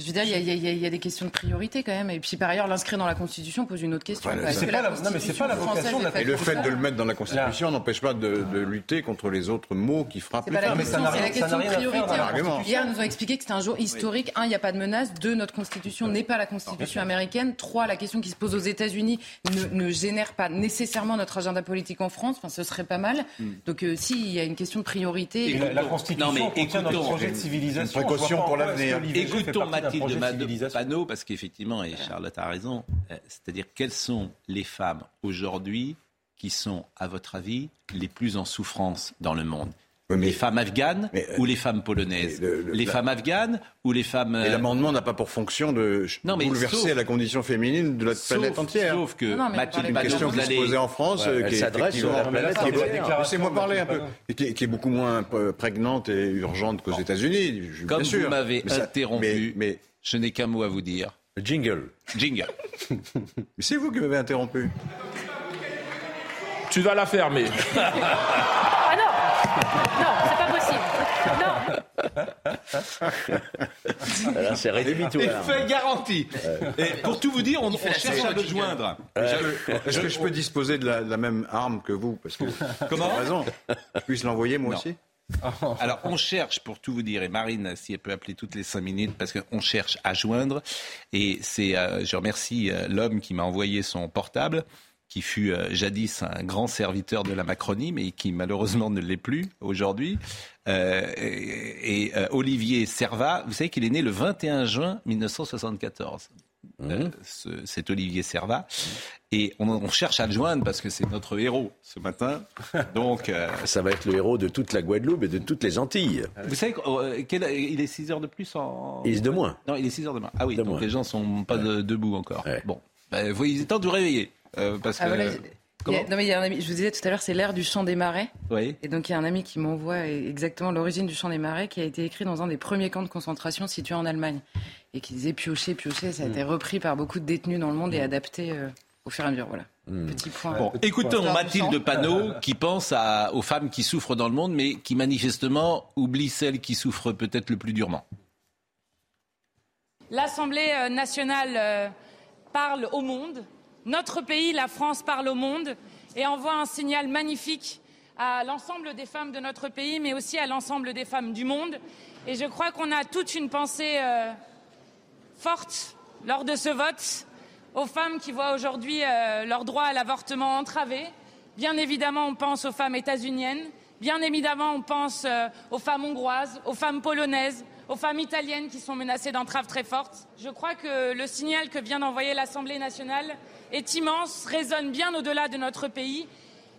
Je veux dire, il y, a, y y, des questions de priorité quand même. Et puis par ailleurs, l'inscrire dans la Constitution pose une autre question. Voilà, c'est pas la, non, mais c'est pas la vocation. De la et le fait de le mettre dans la Constitution n'empêche pas de, de, lutter contre les autres mots qui frappent les femmes. C'est la question de priorité. Hier, nous ont expliqué que c'était un jour historique. Un, il n'y a pas de menace. Deux, notre Constitution n'est pas la Constitution américaine. Trois, la question qui se pose aux États-Unis ne, ne, génère pas nécessairement notre agenda politique en France. Enfin, ce serait pas mal. Mm. Donc, euh, si, il y a une question de priorité. Et la, la Constitution non, mais contient notre projet de civilisation. Une précaution pour l'avenir. Écoutons Mathilde panneau, parce qu'effectivement, et Charlotte a raison, euh, c'est-à-dire quelles sont les femmes aujourd'hui qui sont, à votre avis, les plus en souffrance dans le monde? Les femmes afghanes mais, ou les femmes polonaises le, le, Les la... femmes afghanes ou les femmes... Et l'amendement n'a pas pour fonction de non, bouleverser sauf, la condition féminine de la sauf, planète entière. Sauf que non, Mathilde une question qui se posait en France, ouais, qui s'adresse la planète, laissez-moi parler un peu, qui est, qui est, beaucoup moins prégnante et urgente qu'aux États-Unis. Comme vous m'avez interrompu, mais, je n'ai qu'un mot à vous dire. Jingle. Jingle. mais c'est vous qui m'avez interrompu. Tu vas la fermer. c'est rédhibitoire. Fait garanti. Et pour tout vous dire, on, on cherche à le joindre. Est-ce que je peux disposer de la, de la, même arme que vous? Parce que Comment? raison. Je puisse l'envoyer moi non. aussi? Alors, on cherche, pour tout vous dire, et Marine, si elle peut appeler toutes les cinq minutes, parce qu'on cherche à joindre. Et c'est, euh, je remercie euh, l'homme qui m'a envoyé son portable, qui fut euh, jadis un grand serviteur de la Macronie, mais qui malheureusement ne l'est plus aujourd'hui. Euh, et, et Olivier Servat, vous savez qu'il est né le 21 juin 1974. Mmh. Euh, ce, cet Olivier Servat. Et on, on, cherche à le joindre parce que c'est notre héros ce matin. Donc, euh... ça va être le héros de toute la Guadeloupe et de toutes les Antilles. Vous savez qu'il est 6 heures de plus en. Il est de moins. Non, il est 6 heures de moins. Ah oui, de donc moins. les gens sont pas de, debout encore. Ouais. Bon, ben, vous, il est temps de vous réveiller. Euh, parce ah, que. Voilà, a, non, mais il y a un ami, je vous disais tout à l'heure, c'est l'ère du chant des marais. Oui. Et donc il y a un ami qui m'envoie exactement l'origine du chant des marais qui a été écrit dans un des premiers camps de concentration situés en Allemagne. Et qui disait piocher, piocher, ça a été repris par beaucoup de détenus dans le monde et adapté euh, au fur et à mesure. Voilà. Mm. Petit point. Bon, écoutons Mathilde Panot qui pense à, aux femmes qui souffrent dans le monde, mais qui manifestement oublie celles qui souffrent peut-être le plus durement. L'Assemblée nationale euh, parle au monde notre pays, la France, parle au monde et envoie un signal magnifique à l'ensemble des femmes de notre pays, mais aussi à l'ensemble des femmes du monde. Et je crois qu'on a toute une pensée euh, forte lors de ce vote aux femmes qui voient aujourd'hui euh, leur droit à l'avortement entravé. Bien évidemment, on pense aux femmes états-uniennes. Bien évidemment, on pense euh, aux femmes hongroises, aux femmes polonaises, aux femmes italiennes qui sont menacées d'entraves très fortes. Je crois que le signal que vient d'envoyer l'Assemblée nationale est immense, résonne bien au-delà de notre pays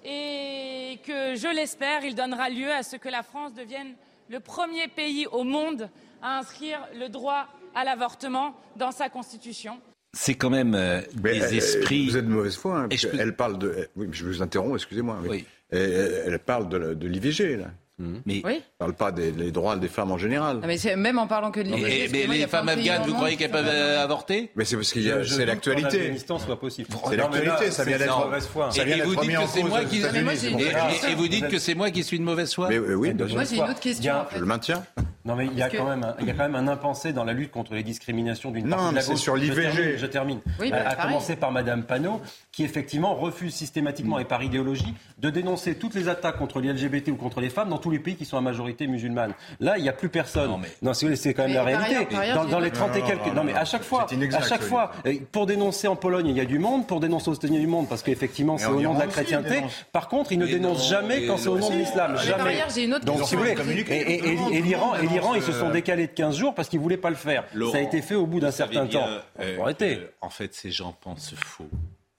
et que, je l'espère, il donnera lieu à ce que la France devienne le premier pays au monde à inscrire le droit à l'avortement dans sa constitution. C'est quand même euh, des Mais, esprits. Vous êtes de mauvaise foi. Hein, peux... Elle parle de. Oui, je vous interromps, excusez-moi. Oui. Elle, elle, parle de, de l'IVG, là. Mais oui. Ne parle pas des les droits des femmes en général. Non, mais même en parlant que de l'IVG. Mais, les femmes afghanes, vous croyez qu'elles peuvent avorter? Mais c'est parce que c'est l'actualité. soit possible. C'est l'actualité, ça vient d'être mauvaise foi. Ça vient et vous dites que c'est moi qui. Et vous dites que c'est moi qui suis de mauvaise foi Mais oui, moi j'ai une autre question. Je le maintiens. Non, mais il y, a quand même un, il y a quand même un impensé dans la lutte contre les discriminations d'une partie non, de la gauche. sur l'IVG. Je termine. Oui, bah, à commencer par Madame Panot, qui effectivement refuse systématiquement et par idéologie de dénoncer toutes les attaques contre les LGBT ou contre les femmes dans tous les pays qui sont à majorité musulmane. Là, il n'y a plus personne. Non, mais... non c'est quand même mais la réalité. Ailleurs, ailleurs, dans, dans les 30 et quelques. Non, mais à chaque fois, inexact, à chaque fois, pour dénoncer en Pologne, il y a du monde. Pour dénoncer aux États-Unis, du monde, parce qu'effectivement, c'est au nom de la chrétienté. Par contre, ils ne dénoncent jamais quand c'est au nom de l'islam. Jamais. Donc, si vous voulez, et l'Iran, l'Iran, ils se sont décalés de 15 jours parce qu'ils ne voulaient pas le faire. Laurent, ça a été fait au bout d'un certain bien, temps. Euh, arrêter. Euh, en fait, ces gens pensent faux.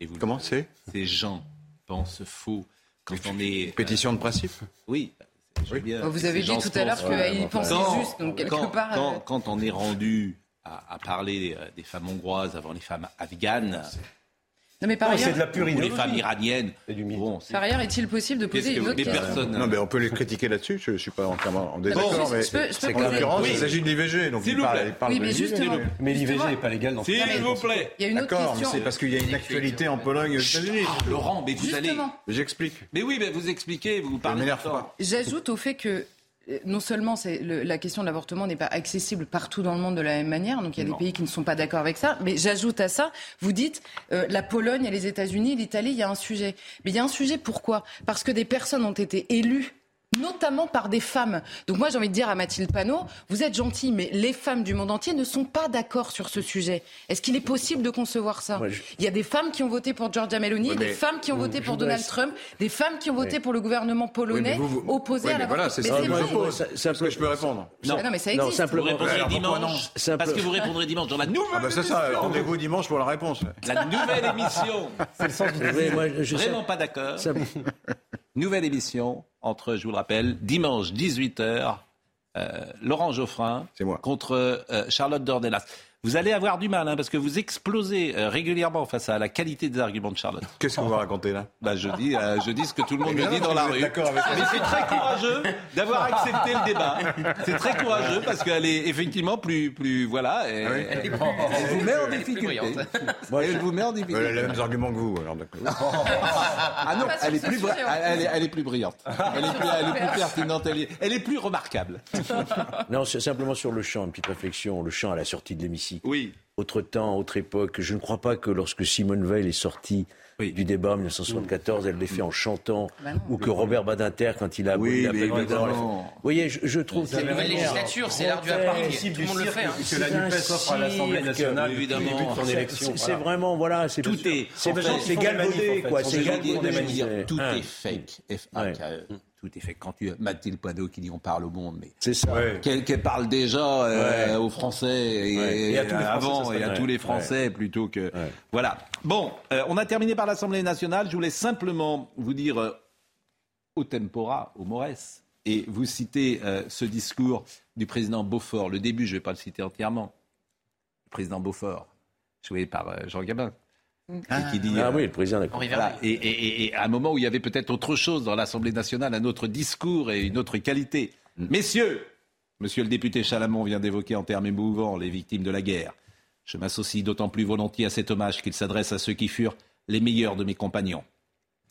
Et vous Comment c'est? Ces gens pensent faux. Quand on est. Pétition de principe? Oui. Oui. Bien, vous avez dit tout à l'heure qu'ils pensaient quand, juste, donc quelque quand, part. Quand, quand, on est rendu à, à, parler des femmes hongroises avant les femmes afghanes, non, mais par ailleurs, c'est de la pure ou les femmes iraniennes. Bon, par ailleurs, est-il possible de poser une autre question personne, Non, mais on peut les critiquer là-dessus. Je ne suis pas entièrement en désaccord, bon, mais peux en l'occurrence, oui. il s'agit de l'IVG. Donc il parle, il parle oui, mais de justement, mais l'IVG n'est pas légal dans S'il vous plaît. Il y a une autre D'accord, mais c'est parce qu'il y a une actualité en Pologne et aux États-Unis. Ah, Laurent, mais vous allez. J'explique. Mais oui, mais vous expliquez, vous parlez. J'ajoute au fait que non seulement le, la question de l'avortement n'est pas accessible partout dans le monde de la même manière, donc il y a des pays qui ne sont pas d'accord avec ça, mais j'ajoute à ça, vous dites euh, la Pologne et les États-Unis, l'Italie, il y a un sujet. Mais il y a un sujet pourquoi? Parce que des personnes ont été élues notamment par des femmes. Donc moi j'ai envie de dire à Mathilde Panot, vous êtes gentille, mais les femmes du monde entier ne sont pas d'accord sur ce sujet. Est-ce qu'il est possible de concevoir ça Il y a des femmes qui ont voté pour Giorgia Meloni, des femmes qui ont voté pour Donald Trump, des femmes qui ont voté pour le gouvernement polonais opposé à la Voilà, c'est ça. Est-ce que je peux répondre non. non, mais ça existe. Vous répondrez dimanche. Parce que vous répondrez dimanche dans la nouvelle. Ah bah c'est ça. Rendez-vous dimanche pour la réponse. La nouvelle émission. C'est le sens du Vraiment pas d'accord. Nouvelle émission entre, je vous le rappelle, dimanche 18h, euh, Laurent Geoffrin contre euh, Charlotte Dornelas. Vous allez avoir du mal, hein, parce que vous explosez euh, régulièrement face à la qualité des arguments de Charlotte. Qu'est-ce qu'on va raconter là? Bah, je, dis, je dis ce que tout le monde me dit dans la rue. Mais c'est très courageux d'avoir accepté le débat. C'est très courageux parce qu'elle est effectivement plus, plus voilà. Ah elle, vous met en difficulté. elle vous met en difficulté. Elle a les mêmes arguments que vous, alors d'accord. ah non, elle est, plus, elle, est, plus brillante. Elle est plus, elle est plus pertinente. Elle est, elle est plus remarquable. non, c'est simplement sur le champ, une petite réflexion. Le champ à la sortie de l'émission oui. Autre temps, autre époque. Je ne crois pas que lorsque Simone Veil est sortie du débat en 1974, elle l'ait fait en chantant, bah ou que Robert Badinter, quand il a oui, la mais Vous voyez, je, trouve... C'est la nouvelle législature, c'est l'art du appareil, tout le monde le fait. Hein. Que la NUPES offre à l'Assemblée nationale évidemment, de son élection. C'est vraiment, voilà... Tout est... C'est galvaudé, quoi. C'est galvaudé. Tout est fake. F-A-K-E tout est fait. Quand tu Mathilde Poideau qui dit on parle au monde, mais c'est ça. Qu'elle parle déjà euh, aux Français et, avant et à tous les Français plutôt que voilà. Bon, euh, on a terminé par l'Assemblée nationale. Je voulais simplement vous dire euh, au tempora, au Morès, et vous citez ce discours du président Beaufort. Le début, je ne vais pas le citer entièrement. Le président Beaufort, joué par Jean Gabin. Ah, qui dit, ah oui, le président et, à un moment où il y avait peut-être autre chose dans l'Assemblée nationale, un autre discours et une autre qualité. Mm. Messieurs, monsieur le député Chalamont vient d'évoquer en termes émouvants les victimes de la guerre. Je m'associe d'autant plus volontiers à cet hommage qu'il s'adresse à ceux qui furent les meilleurs de mes compagnons.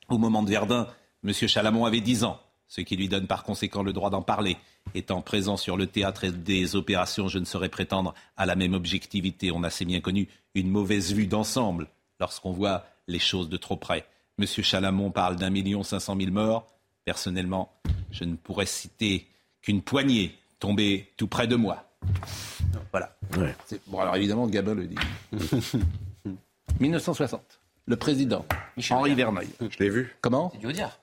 Au moment de Verdun, monsieur Chalamont avait 10 ans, ce qui lui donne par conséquent le droit d'en parler. Étant présent sur le théâtre des opérations, je ne saurais prétendre à la même objectivité. On a, c'est bien connu, une mauvaise vue d'ensemble lorsqu'on voit les choses de trop près. Monsieur Chalamont parle d'un million cinq cent mille morts. Personnellement, je ne pourrais citer qu'une poignée tombée tout près de moi. Voilà. Bon, alors évidemment, Gabin le dit. 1960. Le président, Henri Verneuil. Je l'ai vu. Comment? C'est du Audiard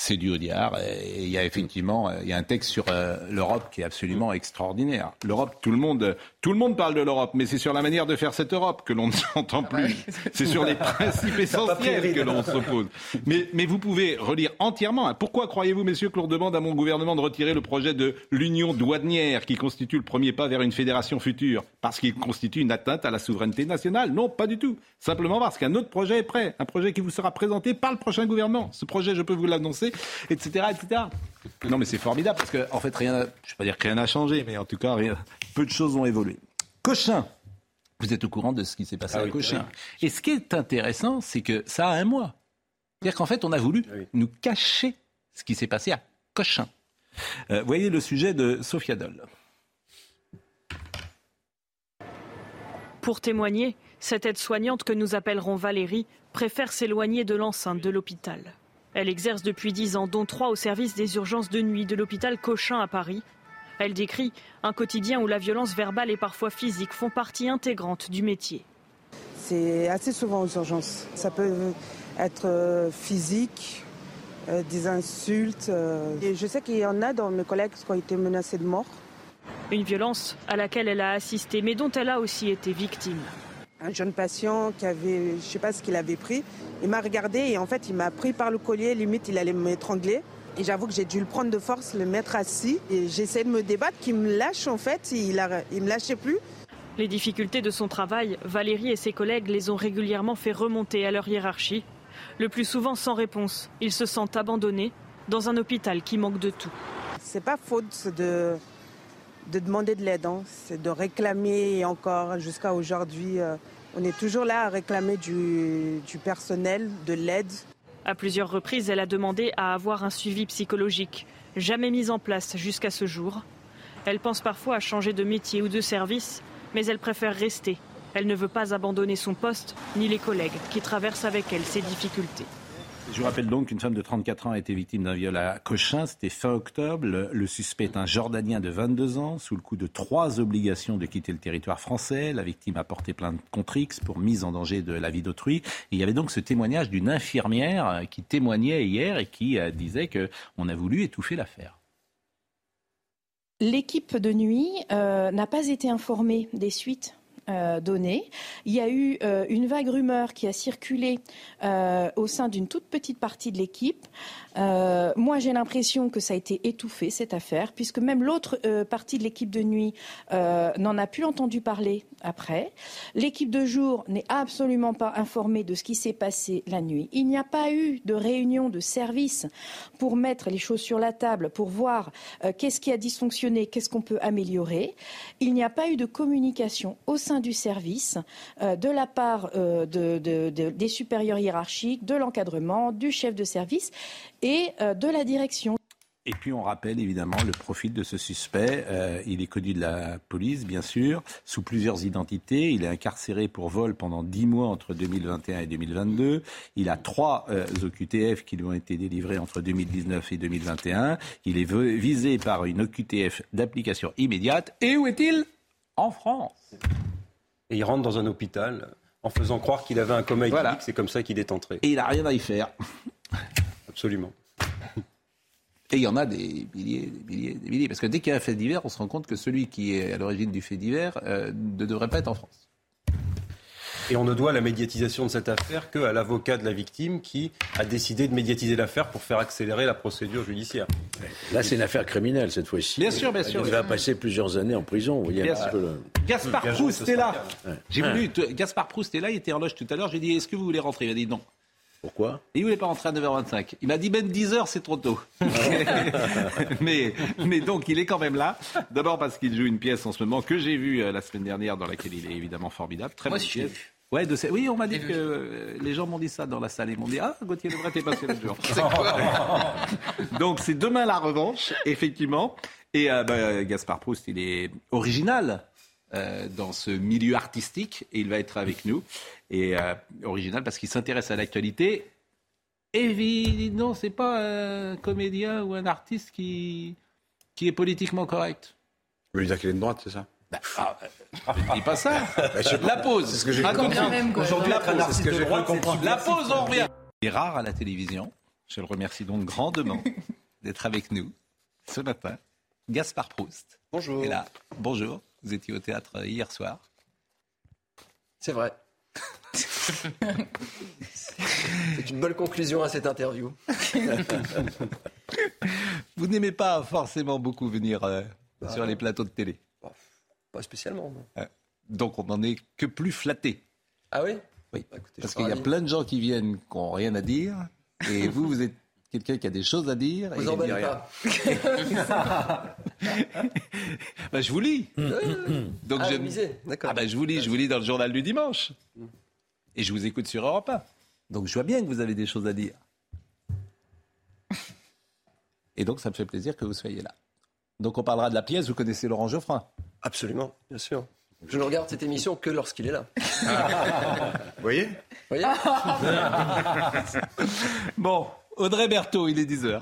c'est du Audiard. Et il y a effectivement il y a un texte sur euh, l'Europe qui est absolument extraordinaire. L'Europe, tout le monde, tout le monde parle de l'Europe, mais c'est sur la manière de faire cette Europe que l'on ne s'entend ah plus. c'est sur les principes essentiels que l'on s'oppose. Mais, mais vous pouvez relire entièrement. Hein. Pourquoi croyez-vous, messieurs, que l'on demande à mon gouvernement de retirer le projet de l'union douanière qui constitue le premier pas vers une fédération future Parce qu'il constitue une atteinte à la souveraineté nationale? Non, pas du tout. Simplement parce qu'un autre projet est prêt, un projet qui vous sera présenté par le prochain gouvernement. Ce projet, je peux vous l'annoncer, etc., etc. Non, mais c'est formidable parce qu'en en fait, rien, je ne vais pas dire que rien n'a changé, mais en tout cas, peu de choses ont évolué. Cochin. Vous êtes au courant de ce qui s'est passé ah à Cochin. Et ce qui est intéressant, c'est que ça a un mois. C'est-à-dire qu'en fait, on a voulu ah nous cacher ce qui s'est passé à Cochin. Euh, voyez le sujet de Sophia Doll. Pour témoigner, cette aide-soignante que nous appellerons Valérie préfère s'éloigner de l'enceinte de l'hôpital. Elle exerce depuis dix ans, dont trois au service des urgences de nuit de l'hôpital Cochin à Paris. Elle décrit un quotidien où la violence verbale et parfois physique font partie intégrante du métier. C'est assez souvent aux urgences. Ça peut être euh, physique, euh, des insultes. Euh. Et je sais qu'il y en a dans mes collègues qui ont été menacés de mort. Une violence à laquelle elle a assisté, mais dont elle a aussi été victime un jeune patient qui avait, je ne sais pas ce qu'il avait pris. Il m'a regardé et en fait, il m'a pris par le collier, limite, il allait m'étrangler. Et j'avoue que j'ai dû le prendre de force, le mettre assis. Et j'essaie de me débattre, qu'il me lâche en fait. Il ne me lâchait plus. Les difficultés de son travail, Valérie et ses collègues les ont régulièrement fait remonter à leur hiérarchie. Le plus souvent sans réponse. Ils se sentent abandonnés dans un hôpital qui manque de tout. C'est pas faute de, de demander de l'aide, hein. c'est de réclamer et encore jusqu'à aujourd'hui. Euh, on est toujours là à réclamer du, personnel, de l'aide. À plusieurs reprises, elle a demandé à avoir un suivi psychologique, jamais mis en place jusqu'à ce jour. Elle pense parfois à changer de métier ou de service, mais elle préfère rester. Elle ne veut pas abandonner son poste ni les collègues qui traversent avec elle ces difficultés. Je vous rappelle donc qu'une femme de 34 ans a été victime d'un viol à Cochin. C'était fin octobre. Le, suspect est un Jordanien de 22 ans, sous le coup de trois obligations de quitter le territoire français. La victime a porté plainte contre X pour mise en danger de la vie d'autrui. il y avait donc ce témoignage d'une infirmière qui témoignait hier et qui euh, disait qu'on a voulu étouffer l'affaire. L'équipe de nuit euh, n'a pas été informée des suites euh. Il y a eu euh, une vague rumeur qui a circulé au sein d'une toute petite partie de l'équipe euh, moi, j'ai l'impression que ça a été étouffé, cette affaire, puisque même l'autre euh, partie de l'équipe de nuit euh, n'en a plus entendu parler après. L'équipe de jour n'est absolument pas informée de ce qui s'est passé la nuit. Il n'y a pas eu de réunion de service pour mettre les choses sur la table, pour voir qu'est-ce qui a dysfonctionné, qu'est-ce qu'on peut améliorer. Il n'y a pas eu de communication au sein du service de la part des supérieurs hiérarchiques, de l'encadrement, du chef de service et euh, de la direction. Et puis on rappelle évidemment le profil de ce suspect. Euh, il est connu de la police, bien sûr, sous plusieurs identités. Il est incarcéré pour vol pendant dix mois entre 2021 et 2022. Il a trois euh, OQTF qui lui ont été délivrés entre 2019 et 2021. Il est visé par une OQTF d'application immédiate. Et où est-il? En France. Et il rentre dans un hôpital en faisant croire qu'il avait un coma éthylique. C'est comme ça qu'il est entré. Et il n'a rien à y faire. Absolument. Et il y en a des milliers, des milliers, des milliers. Parce que dès qu'il y a un fait divers, on se rend compte que celui qui est à l'origine du fait divers euh, ne devrait pas être en France. Et on ne doit la médiatisation de cette affaire qu'à l'avocat de la victime qui a décidé de médiatiser l'affaire pour faire accélérer la procédure judiciaire. Là, c'est une affaire criminelle cette fois-ci. Bien sûr, bien sûr. Il va passer plusieurs années en prison. Vous voyez Gaspard Proust est là. J'ai voulu. Gaspard Proust est là. Il était en loge tout à l'heure. J'ai dit Est-ce que vous voulez rentrer? Il a dit non. Pourquoi? Il voulait pas rentrer à 9h25. Il m'a dit même 10h, c'est trop tôt. mais, mais donc, il est quand même là. D'abord parce qu'il joue une pièce en ce moment que j'ai vue euh, la semaine dernière, dans laquelle il est évidemment formidable. Très Moi, bonne pièce. Ouais, de Oui, on m'a dit que euh, les gens m'ont dit ça dans la salle. Ils m'ont dit Ah, Gauthier Lebret est passé l'autre jour. Donc, c'est demain la revanche, effectivement. Et euh, bah, Gaspard Proust, il est original. dans ce milieu artistique et il va être avec nous et euh, original parce qu'il s'intéresse à l'actualité. Et non, c'est pas un comédien ou un artiste qui, qui est politiquement correct. Vous voulez dire qu'il est de droite, c'est ça? Bah, ah, je dis pas ça. la pause. C'est ce que j'ai Aujourd'hui, c'est ce que j'ai compris. La pause, on revient. Il est rare à la télévision. Je le remercie donc grandement d'être avec nous ce matin. Gaspard Proust. Bonjour. Et là, bonjour. Vous étiez au théâtre hier soir. C'est vrai. C'est une bonne conclusion à cette interview. Vous n'aimez pas forcément beaucoup venir euh, bah, sur les plateaux de télé Pas spécialement. Donc on n'en est que plus flatté. Ah oui? Oui. Bah, Parce qu'il y a plein de gens qui viennent qui n'ont rien à dire. Et vous, vous êtes quelqu'un qui a des choses à dire. Vous et en pas. bah, je vous lis. Donc ah, je... Ah, bah, je vous lis, je vous lis dans le journal du dimanche. Et je vous écoute sur Europe 1. Donc je vois bien que vous avez des choses à dire. Et donc ça me fait plaisir que vous soyez là. Donc on parlera de la pièce, vous connaissez Laurent Geoffrin? Absolument, bien sûr. Je ne regarde cette émission que lorsqu'il est là. vous voyez? Vous voyez? Bon, Audrey Berthaud, il est 10h.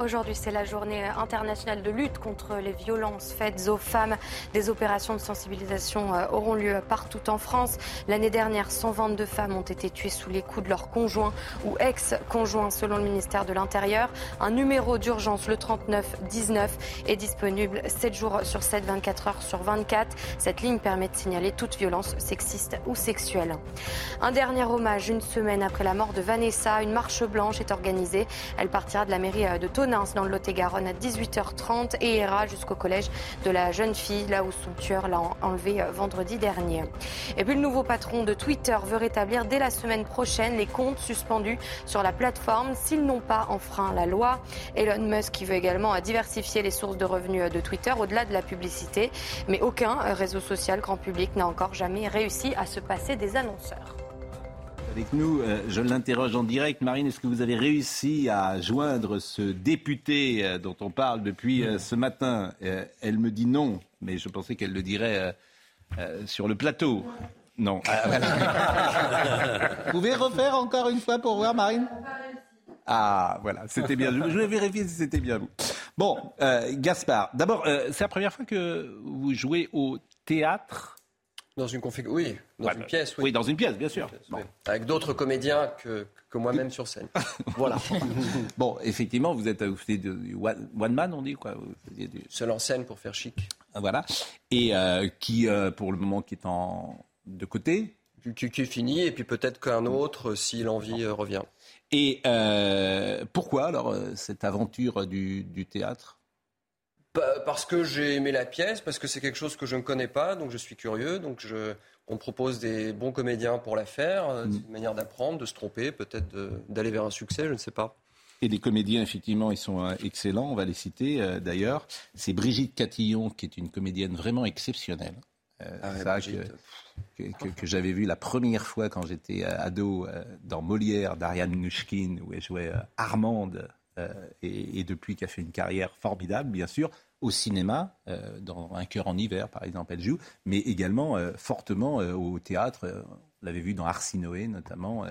Aujourd'hui, c'est la journée internationale de lutte contre les violences faites aux femmes. Des opérations de sensibilisation euh, auront lieu partout en France. L'année dernière, 122 femmes ont été tuées sous les coups de leurs conjoints ou ex-conjoints, selon le ministère de l'Intérieur. Un numéro d'urgence, le 3919, est disponible 7 jours sur 7, 24 heures sur 24. Cette ligne permet de signaler toute violence sexiste ou sexuelle. Un dernier hommage, une semaine après la mort de Vanessa, une marche blanche est organisée. Elle partira de la mairie de Tonnerre Dans le Lot-et-Garonne à 18h30 et ira jusqu'au collège de la jeune fille, là où son tueur l'a enlevé euh, vendredi dernier. Et puis le nouveau patron de Twitter veut rétablir dès la semaine prochaine les comptes suspendus sur la plateforme s'ils n'ont pas enfreint la loi. Elon Musk qui veut également diversifier les sources de revenus de Twitter au-delà de la publicité, mais aucun réseau social grand public n'a encore jamais réussi à se passer des annonceurs avec nous. Euh, je l'interroge en direct. Marine, est-ce que vous avez réussi à joindre ce député euh, dont on parle depuis euh, ce matin? Elle me dit non, mais je pensais qu'elle le dirait sur le plateau. Non. Ah, vous pouvez refaire encore une fois pour voir, Marine? Ah, voilà, c'était bien. Je voulais vérifier si c'était bien vous. Bon, Gaspard, d'abord, c'est la première fois que vous jouez au théâtre dans une config... Oui, dans une pièce. Oui. dans une pièce, bien sûr. Avec d'autres comédiens que, que moi-même sur scène. voilà. bon, effectivement, vous êtes, vous faites du one man, on dit quoi du... Seul en scène pour faire chic. Ah, voilà. Et euh, qui, euh, pour le moment, qui est en de côté. Qui, qui est fini, et puis peut-être qu'un autre, si l'envie euh, revient. Et pourquoi alors cette aventure du, du théâtre? Parce que j'ai aimé la pièce, parce que c'est quelque chose que je ne connais pas, donc je suis curieux. Donc je, on propose des bons comédiens pour la faire. Euh, mm. une manière d'apprendre, de se tromper, peut-être d'aller vers un succès, je ne sais pas. Et des comédiens, effectivement, ils sont euh, excellents, on va les citer euh, d'ailleurs. C'est Brigitte Catillon, qui est une comédienne vraiment exceptionnelle. Ah que, que, j'avais vu la première fois quand j'étais ado dans Molière d'Ariane Nouchkine, où elle jouait Armande, et, et, depuis qu'elle a fait une carrière formidable, bien sûr au cinéma, euh, dans Un cœur en hiver par exemple, elle joue, mais également euh, fortement euh, au théâtre. on l'avait vu dans Arsinoé notamment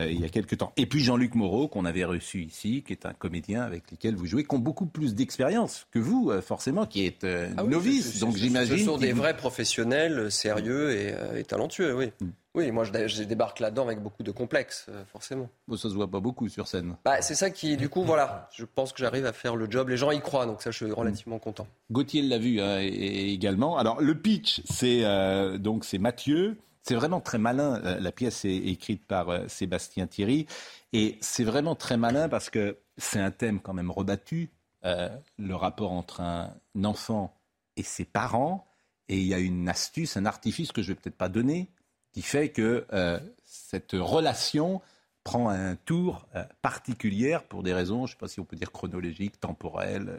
il y a quelques temps. Et puis Jean-Luc Moreau, qu'on avait reçu ici, qui est un comédien avec lequel vous jouez, qui ont beaucoup plus d'expérience que vous, forcément, qui est ah novice. donc j'imagine. Ce sont des vrais professionnels sérieux et, talentueux, oui. Mm. Oui, moi je, débarque là-dedans avec beaucoup de complexes, euh, forcément. Bon, ça se voit pas beaucoup sur scène. Bah, c'est ça qui, du coup, voilà, je pense que j'arrive à faire le job. Les gens y croient, donc ça, je suis relativement content. Gauthier l'a vu hein, également. Alors le pitch, c'est euh, donc c'est Mathieu. C'est vraiment très malin. Euh, la pièce est écrite par Sébastien Thierry et c'est vraiment très malin parce que c'est un thème quand même rebattu. le rapport entre un enfant et ses parents. Et il y a une astuce, un artifice que je vais peut-être pas donner, qui fait que euh, cette relation prend un tour euh, particulier pour des raisons, je ne sais pas si on peut dire chronologiques, temporelles.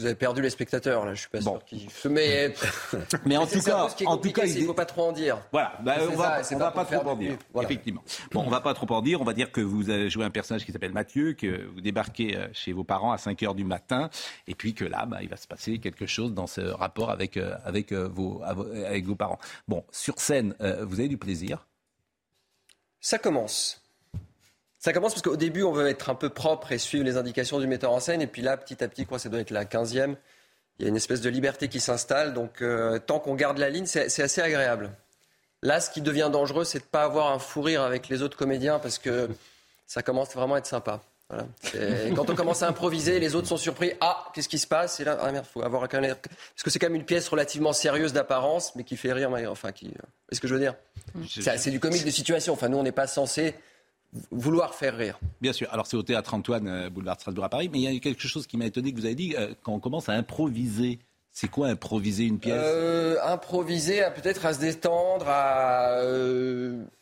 Vous avez perdu les spectateurs, là, je suis pas sûr qu'ils. Mais, mais en tout cas, en tout cas, il ne faut pas trop en dire. Voilà, bah, on va, on va pas, trop en dire. Effectivement. Bon, on va pas trop en dire. On va dire que vous avez joué un personnage qui s'appelle Mathieu, que vous débarquez euh, chez vos parents à 5 heures du matin, et puis que là, bah, il va se passer quelque chose dans ce rapport avec euh, avec euh, vos avec vos parents. Bon, sur scène, vous avez du plaisir. Ça commence. Ça commence parce qu'au début, on veut être un peu propre et suivre les indications du metteur en scène. Et puis là, petit à petit, quoi, ça doit être la 15e. Il y a une espèce de liberté qui s'installe. Donc, euh, tant qu'on garde la ligne, c'est assez agréable. Là, ce qui devient dangereux, c'est de ne pas avoir un fou rire avec les autres comédiens parce que ça commence vraiment à être sympa. Quand on commence à improviser, les autres sont surpris. Ah, qu'est-ce qui se passe? Et là, ah merde, faut avoir même. Parce que c'est quand même une pièce relativement sérieuse d'apparence, mais qui fait rire. Enfin, qui. Est-ce que je veux dire? C'est du comique de situation. Enfin, nous, on n'est pas censé vouloir faire rire. Bien sûr. Alors c'est au théâtre Antoine, euh, boulevard Strasbourg à Paris, mais il y a quelque chose qui m'a étonné que vous avez dit euh, quand on commence à improviser. C'est quoi improviser une pièce? Euh, Improviser, peut-être à se détendre, à,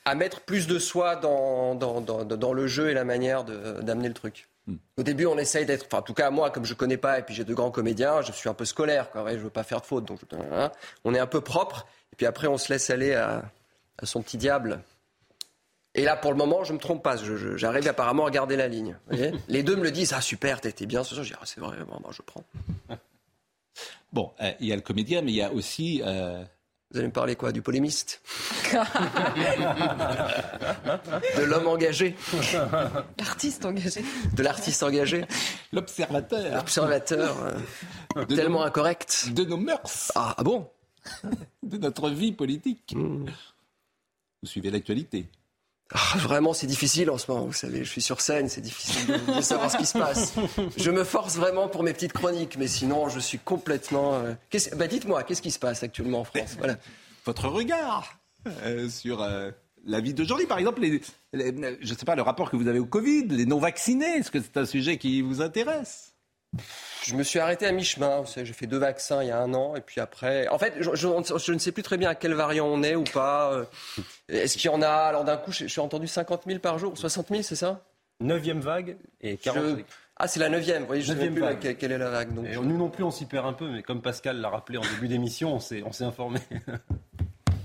à mettre plus de soi dans, dans, dans, le jeu et la manière d'amener le truc. Hmm. Au début, on essaye d'être, enfin, en tout cas, moi, comme je connais pas, et puis j'ai de grands comédiens, je suis un peu scolaire, quoi, ouais, je veux pas faire de faute, donc hein. on est un peu propre, et puis après, on se laisse aller à, à son petit diable. Et là, pour le moment, je ne me trompe pas. J'arrive apparemment à garder la ligne. Les deux me le disent. Ah, super, t'étais bien ce soir. Je dis, ah, c'est vrai, bon, je prends. Bon, euh, il y a le comédien, mais il y a aussi. Euh, Vous allez me parler quoi Du polémiste De l'homme engagé L'artiste engagé De l'artiste engagé L'observateur L'observateur. Euh, tellement incorrect. De nos mœurs. Ah, ah bon De notre vie politique. Hmm. Vous suivez l'actualité ah, vraiment, c'est difficile en ce moment. Vous savez, je suis sur scène, c'est difficile de, savoir ce qui se passe. Je me force vraiment pour mes petites chroniques, mais sinon, je suis complètement. Euh, bah, dites-moi, qu'est-ce qui se passe actuellement en France? Voilà. Votre regard euh, sur euh, la vie d'aujourd'hui. Par exemple, je ne sais pas, le rapport que vous avez au Covid, les non-vaccinés, est-ce que c'est un sujet qui vous intéresse? Je me suis arrêté à mi-chemin. J'ai fait deux vaccins il y a un an. Et puis après. En fait, je, je, ne sais plus très bien à quel variant on est ou pas. Euh, est-ce qu'il y en a Alors d'un coup, je, suis entendu 50 000 par jour. 60 000, c'est ça? Neuvième vague et 40 Ah, c'est la neuvième. Vous je ne sais plus vague. Quelle, est la vague. Donc... nous non plus, on s'y perd un peu. Mais comme Pascal l'a rappelé en début d'émission, on s'est informé.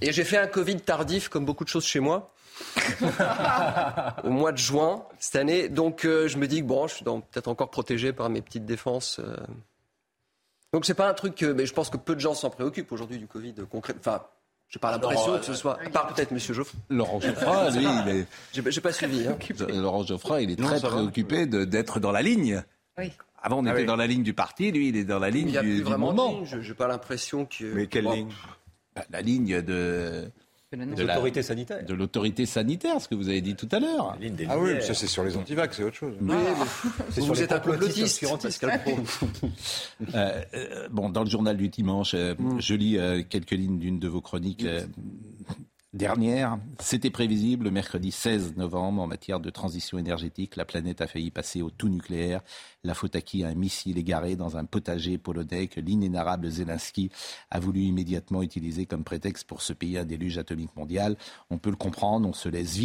et j'ai fait un Covid tardif, comme beaucoup de choses chez moi. au mois de juin cette année. Donc euh, je me dis que bon, je suis peut-être encore protégé par mes petites défenses. Euh. Donc c'est pas un truc, mais je pense que peu de gens s'en préoccupent aujourd'hui du Covid concret. Enfin, j'ai pas l'impression que ce soit. Par peut-être Monsieur Geoffroy. Laurent Geoffroy, lui, il est. J'ai pas suivi. Hein. Laurent Geoffroy, il est très préoccupé d'être dans la ligne. Oui. Avant, on ah était dans la ligne du parti, lui, il est dans la ligne il y a du, plus vraiment moment. J'ai pas l'impression que. Mais quelle ligne? La ligne de de l'autorité sanitaire. De l'autorité sanitaire, ce que vous avez dit tout à l'heure. Ah oui, ça c'est sur les antivax, c'est autre chose. Oui, c'est sur vous êtes un complotiste. euh, euh, bon, dans le journal du dimanche, euh, mm. je lis euh, quelques lignes d'une de vos chroniques dernière. C'était prévisible le mercredi 16 novembre en matière de transition énergétique. La planète a failli passer au tout nucléaire. La faute à qui? Un missile égaré dans un potager polonais que l'inénarrable Zelensky a voulu immédiatement utiliser comme prétexte pour se payer un déluge atomique mondial. On peut le comprendre, on se laisse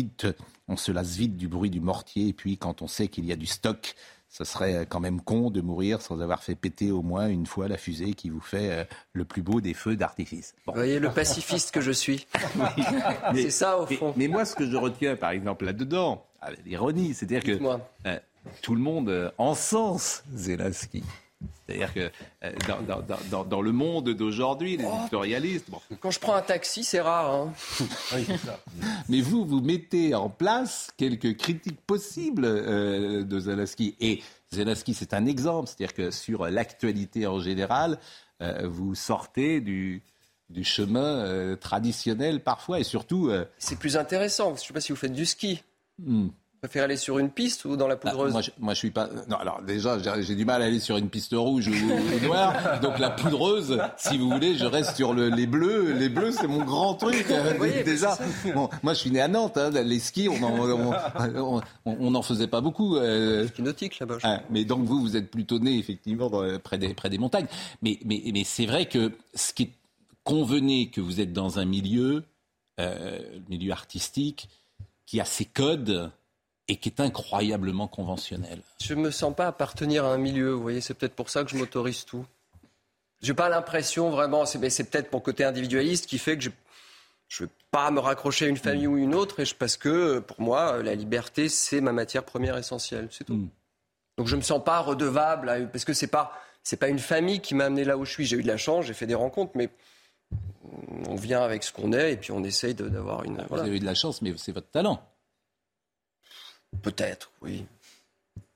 on se lasse vite du bruit du mortier et puis quand on sait qu'il y a du stock ce serait quand même con de mourir sans avoir fait péter au moins une fois la fusée qui vous fait euh, le plus beau des feux d'artifice. Vous voyez le pacifiste que je suis. c'est ça au fond. Mais, moi, ce que je retiens, par exemple, là-dedans, l'ironie, c'est-à-dire que euh, tout le monde euh, encense Zelensky. C'est-à-dire que euh, dans, le monde d'aujourd'hui, les éditorialistes. Quand je prends un taxi, c'est rare. Hein. Mais vous, vous mettez en place quelques critiques possibles euh, de Zelensky. Et Zelensky, c'est un exemple. C'est-à-dire que sur l'actualité en général, euh, vous sortez du, du chemin traditionnel parfois. Et surtout. C'est plus intéressant. Je ne sais pas si vous faites du ski. Hmm préférez aller sur une piste ou dans la poudreuse moi, je, moi, je suis pas. Non, alors déjà, j'ai du mal à aller sur une piste rouge ou, noire. Donc la poudreuse, si vous voulez, je reste sur le, les bleus. Les bleus, c'est mon grand truc. déjà, bon, moi, je suis né à Nantes. Hein, les skis, on n'en on, on, faisait pas beaucoup. Euh... Ski nautique là-bas. Ah, mais donc vous, vous êtes plutôt né effectivement près des près des montagnes. Mais mais mais c'est vrai que ce qui est convenez que vous êtes dans un milieu, euh, milieu artistique, qui a ses codes et qui est incroyablement conventionnel. Je ne me sens pas appartenir à un milieu, vous voyez, c'est peut-être pour ça que je m'autorise tout. Je n'ai pas l'impression vraiment, c'est, c'est peut-être mon côté individualiste qui fait que je ne veux pas me raccrocher à une famille ou une autre, parce que pour moi, la liberté, c'est ma matière première essentielle, c'est tout. Mm. Donc je ne me sens pas redevable, parce que ce n'est pas, c'est pas une famille qui m'a amené là où je suis. J'ai eu de la chance, j'ai fait des rencontres, mais on vient avec ce qu'on est et puis on essaye d'avoir une. Vous avez eu de la chance, mais c'est votre talent. Peut-être, oui.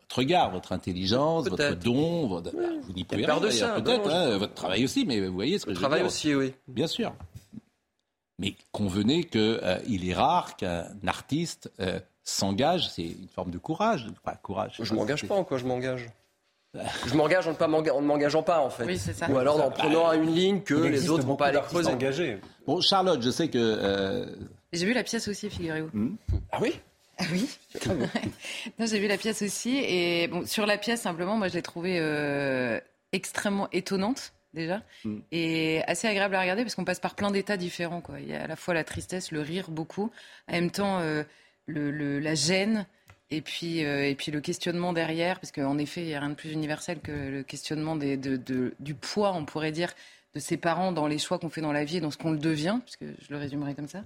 Votre regard, votre intelligence, votre don, votre... vous n'y pouvez rien peut-être, hein, votre travail aussi, mais vous voyez ce que je travail aussi, oui. Bien sûr. Mais convenez qu'il euh, est rare qu'un artiste euh, s'engage, c'est une forme de courage. courage je ne m'engage pas en quoi je m'engage? Je m'engage en, ne m'engageant pas, en fait. Oui, ça. Ou alors en prenant une ligne que les autres ne vont pas aller creuser. Bon, Charlotte, je sais que. Euh, J'ai vu la pièce aussi, figurez-vous. Hmm ah oui? Ah oui. non, j'ai vu la pièce aussi et bon, sur la pièce simplement, moi je l'ai trouvée euh, extrêmement étonnante déjà mm. et assez agréable à regarder parce qu'on passe par plein d'états différents. Quoi. Il y a à la fois la tristesse, le rire beaucoup, en même temps euh, le, la gêne et puis euh, et puis le questionnement derrière parce qu'en effet il n'y a rien de plus universel que le questionnement des, de, de, du poids, on pourrait dire, de ses parents dans les choix qu'on fait dans la vie et dans ce qu'on le devient, puisque je le résumerai comme ça.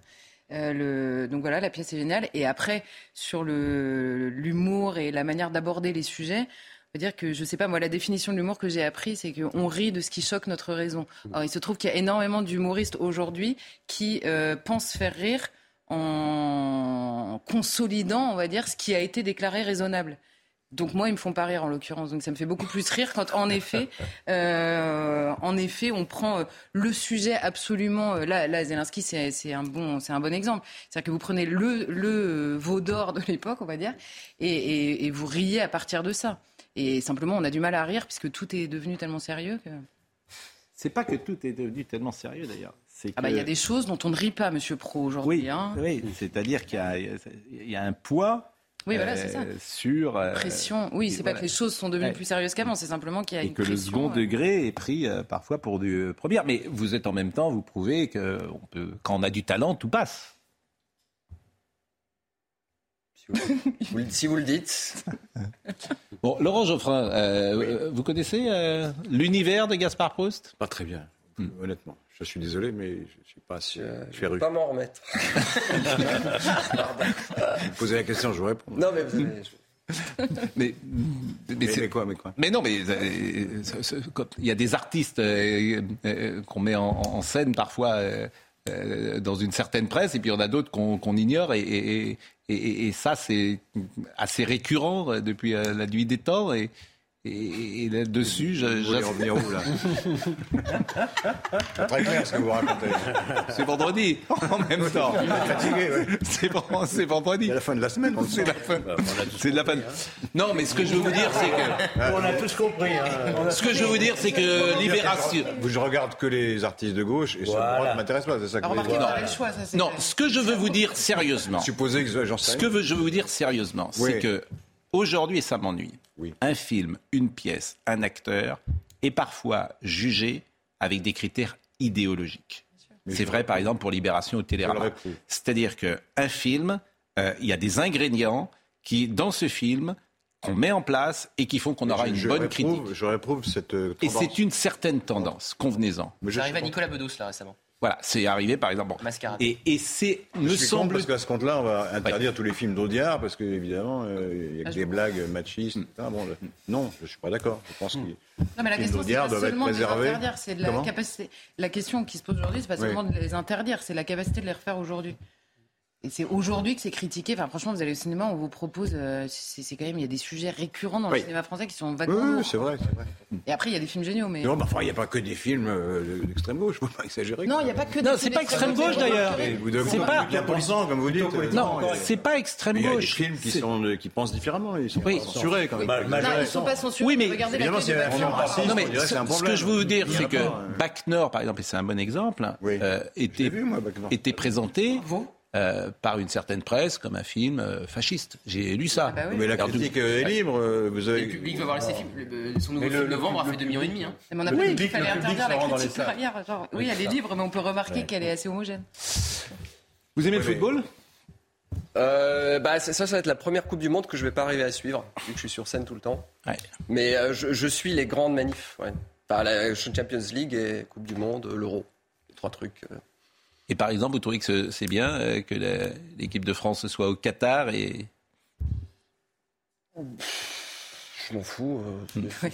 Euh, le, donc voilà, la pièce est géniale. Et après, sur l'humour et la manière d'aborder les sujets, on dire que, je sais pas, moi, la définition de l'humour que j'ai appris, c'est qu'on rit de ce qui choque notre raison. Alors, il se trouve qu'il y a énormément d'humoristes aujourd'hui qui euh, pensent faire rire en consolidant, on va dire, ce qui a été déclaré raisonnable. Donc moi, ils me font pas rire en l'occurrence. Donc ça me fait beaucoup plus rire quand, en effet, euh, en effet, on prend euh, le sujet absolument. Euh, là, là, Zelensky, c'est un bon, c'est un bon exemple. C'est-à-dire que vous prenez le le veau d'or de l'époque, on va dire, et, et, vous riez à partir de ça. Et simplement, on a du mal à rire puisque tout est devenu tellement sérieux que. C'est pas que tout est devenu tellement sérieux d'ailleurs Ah bah, il y a des choses dont on ne rit pas, Monsieur Pro, aujourd'hui. Oui, hein. oui c'est-à-dire qu'il y, a un poids oui, voilà, c'est ça. Sur pression. Oui, c'est pas que les choses sont devenues plus sérieuses qu'avant, c'est simplement qu'il y a et une que pression. le second degré est pris parfois pour du premier. Mais vous êtes en même temps, vous prouvez que on peut, quand on a du talent, tout passe. si vous le dites. Bon, Laurent Geoffrin, euh, vous connaissez euh, l'univers de Gaspard Proust? Pas très bien, hmm. honnêtement. Je suis désolé, mais je ne suis pas si euh, Je ne vais pas m'en remettre. vous posez la question, je vous réponds. Non, mais vous avez... mais, mais, mais, mais, quoi, mais quoi? Mais non, mais il y a des artistes qu'on met en, en, scène parfois dans une certaine presse, et puis il y en a d'autres qu'on qu ignore, et, et, et, et ça, c'est assez récurrent depuis la nuit des temps. Et, et, là-dessus, je. Vous revenir où, là C'est très clair ce que vous racontez. C'est vendredi, en même temps. fatigué, ouais. C'est vendredi. C'est la fin de la semaine, C'est la fin. C'est de la fin. Non, mais ce que je veux vous dire, c'est que. On a tous compris. Hein. Ce que je veux vous dire, c'est que Libération. Je regarde que les artistes de gauche et voilà. droite ne m'intéresse pas, c'est ça que vous. Choix, ça, non, ce que je veux vous dire sérieusement. Supposez que j'en sais Ce que je veux vous dire sérieusement, Oui. c'est que aujourd'hui, et ça m'ennuie, Oui. un film, une pièce, un acteur est parfois jugé avec des critères idéologiques. C'est vrai, par exemple, pour Libération le Télérama. C'est-à-dire qu'un film, euh, il y a des ingrédients qui, dans ce film, qu'on met en place et qui font qu'on aura Je- une je bonne réprouve- critique. Je réprouve cette euh, Et tendance. c'est une certaine tendance, convenez-en. Mais je Ça arrive suis à Nicolas Bedos là récemment. Voilà, c'est arrivé par exemple. Bon. Mascarade. Et, et c'est, Je me semble. parce qu'à ce compte-là, on va interdire tous les films d'Audiard parce qu'évidemment, il y a que Ah, je des blagues machistes. Bon, le- non, je suis pas d'accord. Je pense que Non, mais la question, c'est pas seulement de les interdire, c'est de la Comment? capacité. La question qui se pose aujourd'hui, c'est pas Oui. seulement de les interdire, c'est la capacité de les refaire aujourd'hui. Et c'est aujourd'hui que c'est critiqué. Enfin, franchement, vous allez au cinéma, on vous propose. euh, c'est c'est quand même, il y a des sujets récurrents dans Oui. le cinéma français qui sont vaguement. oui, c'est vrai, c'est vrai. Et après, il y a des films géniaux, mais. Non, mais enfin, il n'y a pas que des films euh, d'extrême gauche, faut pas exagérer. Non, il n'y a pas que des Non, films c'est pas extrême d'extrême gauche d'ailleurs. Vous C'est pas. comme vous dites. Non, c'est pas extrême Mais il y a des gauche. films qui, C'est- sont, euh, qui pensent différemment. Ils sont Oui. pas censurés quand même. Mal- Non, ils majoritairement. sont pas censurés. Oui, mais regardez évidemment, raciste, Non, mais c'est ce, que je veux vous dire, Il c'est que euh. Bac Nord, par exemple, et c'est un bon exemple, euh, était, présenté euh, par une certaine presse comme un film euh, fasciste. J'ai lu ça. Ah bah oui. Mais la critique du- est libre. euh, Vous avez... le public va voir ses films. Le- le- son nouveau Mais film le- novembre le- a fait 2 millions et demi. Hein. Mais on a Le pas dit public- qu'il fallait le interdire la critique les derrière. Genre, oui, elle est libre, mais on peut remarquer qu'elle est assez homogène. Vous aimez le Oui, football? Euh, bah, ça, ça va être la première Coupe du Monde que je vais pas arriver à suivre, vu que je suis sur scène tout le temps. Ouais. Mais euh, je, je suis les grandes manifs. Ouais. Enfin, la Champions League et Coupe du Monde, l'Euro. Les trois trucs. Et par exemple, vous trouvez que ce- c'est bien euh, que l'équipe de France soit au Qatar et Je m'en fous. euh,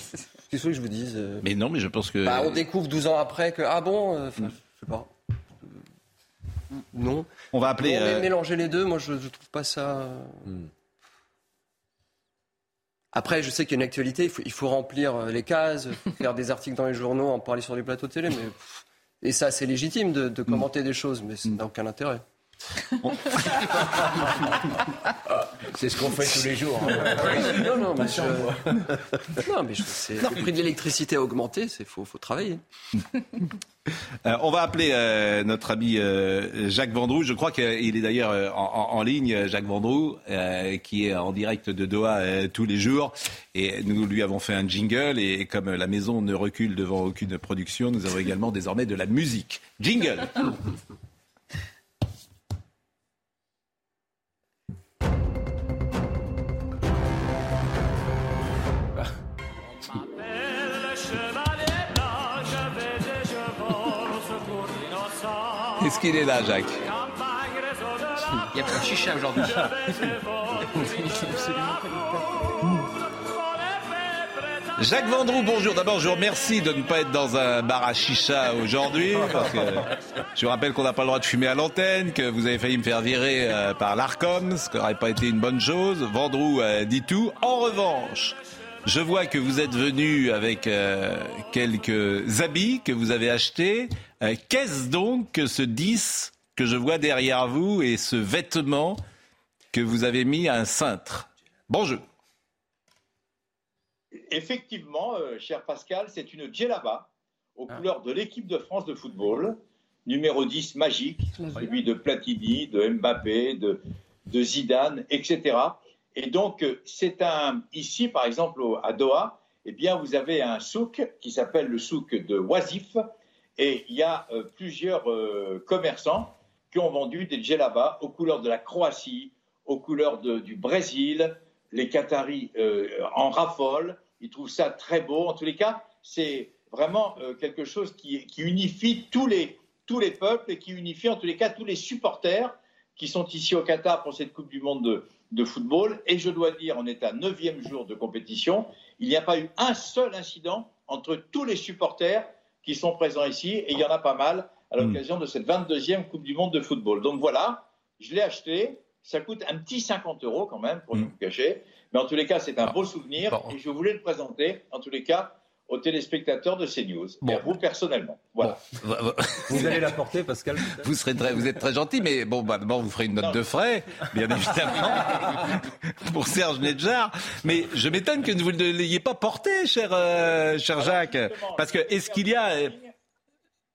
Qu'est-ce que je vous dise euh mais non, mais je pense que Bah, on découvre 12 ans après que ah bon, euh, enfin, je sais pas. Non. on va appeler. Mais euh, mélanger les deux, moi je, je trouve pas ça. euh. Après, je sais qu'il y a une actualité, il faut, il faut remplir les cases, faire des articles dans les journaux, en parler sur des plateaux télé, mais pff, et ça c'est légitime de, de commenter des choses, mais ça n'a aucun intérêt. C'est ce qu'on fait tous les jours. hein. non, non, mais je... non, mais je- le prix de l'électricité a augmenté, il faut, faut travailler. Euh, on va appeler euh, notre ami euh, Jacques Vendroux. Je crois qu'il est d'ailleurs en, en- en ligne, Jacques Vendroux, euh, qui est en direct de Doha euh, tous les jours. Et nous lui avons fait un jingle. Et comme la maison ne recule devant aucune production, nous avons également désormais de la musique. Jingle Est-ce qu'il est là, Jacques Il y a plus de chicha aujourd'hui. Jacques Vendroux, bonjour. D'abord, je vous remercie de ne pas être dans un bar à chicha aujourd'hui. Parce que je vous rappelle qu'on n'a pas le droit de fumer à l'antenne, que vous avez failli me faire virer euh, par l'ARCOM, ce qui n'aurait pas été une bonne chose. Vendroux euh, dit tout. En revanche, je vois que vous êtes venu avec euh, quelques habits que vous avez achetés. Euh, Qu'est-ce donc que ce 10 que je vois derrière vous et ce vêtement que vous avez mis à un cintre? Bonjour. Effectivement, euh, cher Pascal, c'est une djellaba aux couleurs de l'équipe de France de football numéro 10 magique, celui de Platini, de Mbappé, de, de Zidane, etc. Et donc, euh, c'est un. Ici, par exemple, à Doha, eh bien, vous avez un souk qui s'appelle le souk de Oisif. Et il y a euh, plusieurs euh, commerçants qui ont vendu des djellabas aux couleurs de la Croatie, aux couleurs du Brésil. Les Qataris en raffolent. Ils trouvent ça très beau. En tous les cas, c'est vraiment quelque chose qui, qui unifie tous les, tous les peuples et qui unifie en tous les cas tous les supporters qui sont ici au Qatar pour cette Coupe du Monde de, de football. Et je dois dire, on est à neuvième jour de compétition, il n'y a pas eu un seul incident entre tous les supporters qui sont présents ici, et il y en a pas mal à l'occasion de cette 22e Coupe du Monde de football. Donc voilà, je l'ai acheté. Ça coûte un petit 50 euros quand même, pour ne hmm. vous cacher. Mais en tous les cas, c'est un beau souvenir et je voulais le présenter, en tous les cas, aux téléspectateurs de CNews et à vous personnellement. Voilà. Vous allez l'apporter, Pascal vous, serez très, vous êtes très gentil, mais bon, bah, d'abord, vous ferez une note de frais, bien évidemment, pour Serge Nedjar. Mais je m'étonne que vous ne l'ayez pas porté, cher, euh, cher Jacques. Parce que, est-ce qu'il y a. Euh,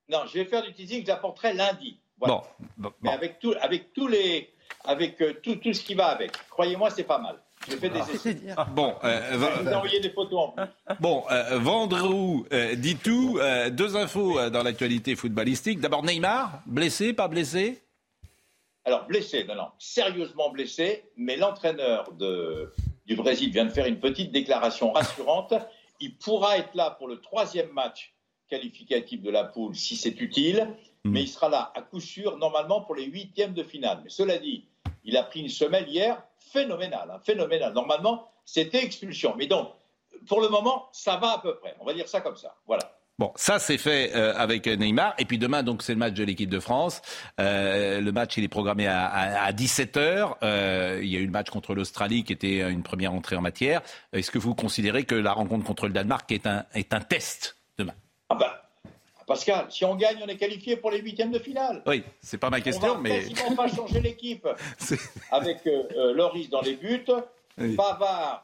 non, je vais faire du teasing, je l'apporterai lundi. Bon, Mais avec, tout, avec tous les. Avec euh, tout, tout ce qui va avec. Croyez-moi, c'est pas mal. J'ai fait des essais. Bon, euh, vous envoyer des photos en plus. Bon, euh, Vendroux euh, dit tout. Euh, deux infos euh, dans l'actualité footballistique. D'abord Neymar, blessé, pas blessé? Alors blessé, non, non, sérieusement blessé. Mais l'entraîneur du Brésil vient de faire une petite déclaration rassurante. Il pourra être là pour le troisième match qualificatif de la poule si c'est utile, hmm. mais il sera là à coup sûr normalement pour les huitièmes de finale. Mais cela dit, il a pris une semelle hier phénoménale, hein, phénoménale. Normalement, c'était expulsion. Mais donc, pour le moment, ça va à peu près. On va dire ça comme ça. Voilà. Bon, ça c'est fait euh, avec Neymar. Et puis demain, donc c'est le match de l'équipe de France. Euh, le match il est programmé à, 17h. Euh, il y a eu le match contre l'Australie qui était une première entrée en matière. Est-ce que vous considérez que la rencontre contre le Danemark est un, est un test demain? Ah ben, Pascal, si on gagne, on est qualifié pour les huitièmes de finale. Oui, c'est pas ma question, on va mais. Pas changer l'équipe avec euh, euh, Loris dans les buts, Pavard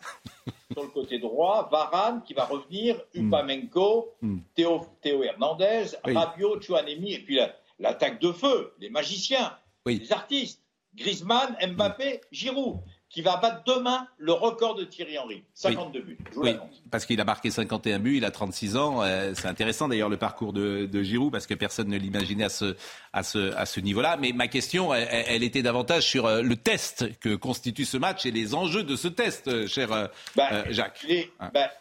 sur le côté droit, Varane qui va revenir, hmm. Upamenko, mm. Théo, Théo, Hernandez, Rabiot, Chouanemi, et puis l'attaque de feu, les magiciens, les artistes, Griezmann, Mbappé, Giroud qui va battre demain le record de Thierry Henry. 52 buts. oui, parce qu'il a marqué 51 buts, il a 36 ans. Euh, c'est intéressant d'ailleurs le parcours de, Giroud parce que personne ne l'imaginait à ce, à ce, à ce niveau-là. Mais ma question, elle, était davantage sur euh, le test que constitue ce match et les enjeux de ce test, euh, cher bah, Jacques. Hein. Bah,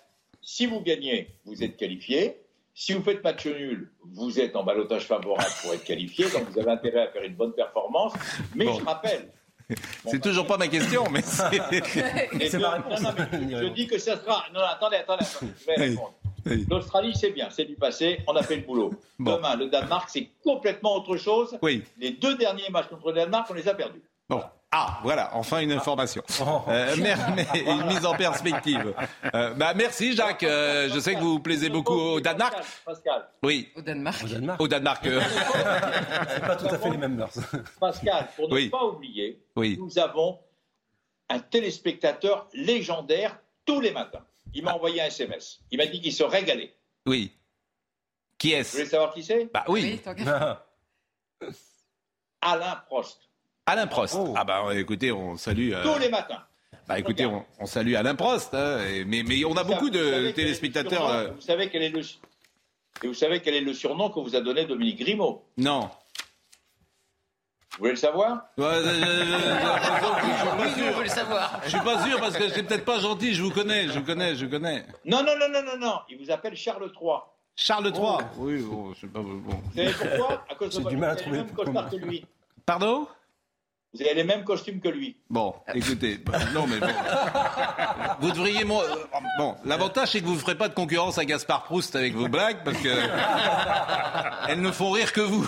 si vous gagnez, vous êtes qualifié. Si vous faites match nul, vous êtes en balotage favorable pour être qualifié, donc vous avez intérêt à faire une bonne performance. Mais je rappelle, c'est toujours pas ma question, mais c'est ma réponse. je dis que ça sera. Non, attendez, attendez, je vais répondre. L'Australie, c'est bien, c'est du passé, on a fait le boulot. Demain, le Danemark, c'est complètement autre chose. Oui. Les deux derniers matchs contre le Danemark, on les a perdus. Bon. Ah, voilà, enfin une information. Oh. Euh, une mise en perspective. Euh, bah, merci Jacques, euh, je sais que vous vous plaisez beaucoup au Danemark. Pascal. Oui. Au Danemark. Au Danemark. Au Danemark. C'est pas tout à fait les mêmes mœurs. Pascal, pour ne pas oublier, nous avons un téléspectateur légendaire tous les matins. Il m'a envoyé un SMS. Il m'a dit qu'il se régalait. Oui. Qui est-ce? Vous voulez savoir qui c'est? Bah oui. Alain Prost. Alain Prost. Oh. Ah bah écoutez, on salue. Euh, Tous les matins. Bah écoutez, on, salue Alain Prost. Hein, mais, mais on a beaucoup de téléspectateurs. Euh, vous savez quel est le et vous savez quel est le surnom que vous a donné Dominique Grimaud Non. Vous voulez le savoir? Ouais, euh, je, veux le savoir. Je suis pas sûr parce que c'est peut-être pas gentil. Je vous connais, je vous connais, je vous connais. Non, non, non, non, non, non. Il vous appelle Charles III. Charles III. Oui, bon, je sais pas. Bon. Vous savez pourquoi? À cause de du mal à trouver. Même costard que lui. Pardon? Vous avez les mêmes costumes que lui. Bon, écoutez, non mais bon. Vous devriez. Bon, l'avantage c'est que vous ne ferez pas de concurrence à Gaspard Proust avec vos blagues parce que elles ne font rire que vous.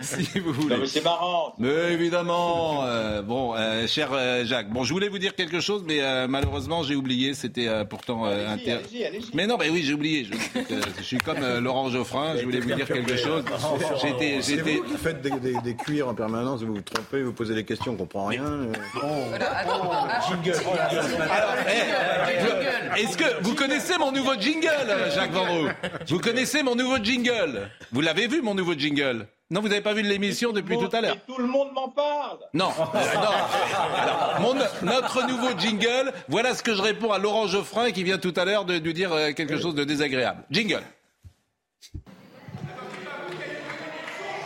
si vous voulez. Non, mais c'est marrant. Mais évidemment. Euh, bon, euh, cher euh, Jacques. Bon, je voulais vous dire quelque chose, mais malheureusement j'ai oublié. C'était pourtant intéressant. Mais non, mais oui, j'ai oublié. Je, suis comme Laurent Geoffrin. Je voulais vous dire quelque chose. J'étais. C'est vous qui faites des, des, des cuirs en permanence. Vous vous vous trompez, vous posez des questions, on comprend rien. euh. Est-ce que vous connaissez mon nouveau jingle, Jacques Vendroux? Vous connaissez mon nouveau jingle? Vous l'avez vu, mon nouveau jingle? Non, vous n'avez pas vu l'émission depuis tout à l'heure Tout le monde m'en parle. Non, euh, non. Alors, mon- notre nouveau jingle, voilà ce que je réponds à Laurent Geoffrin qui vient tout à l'heure de nous dire euh, quelque chose de désagréable. Jingle.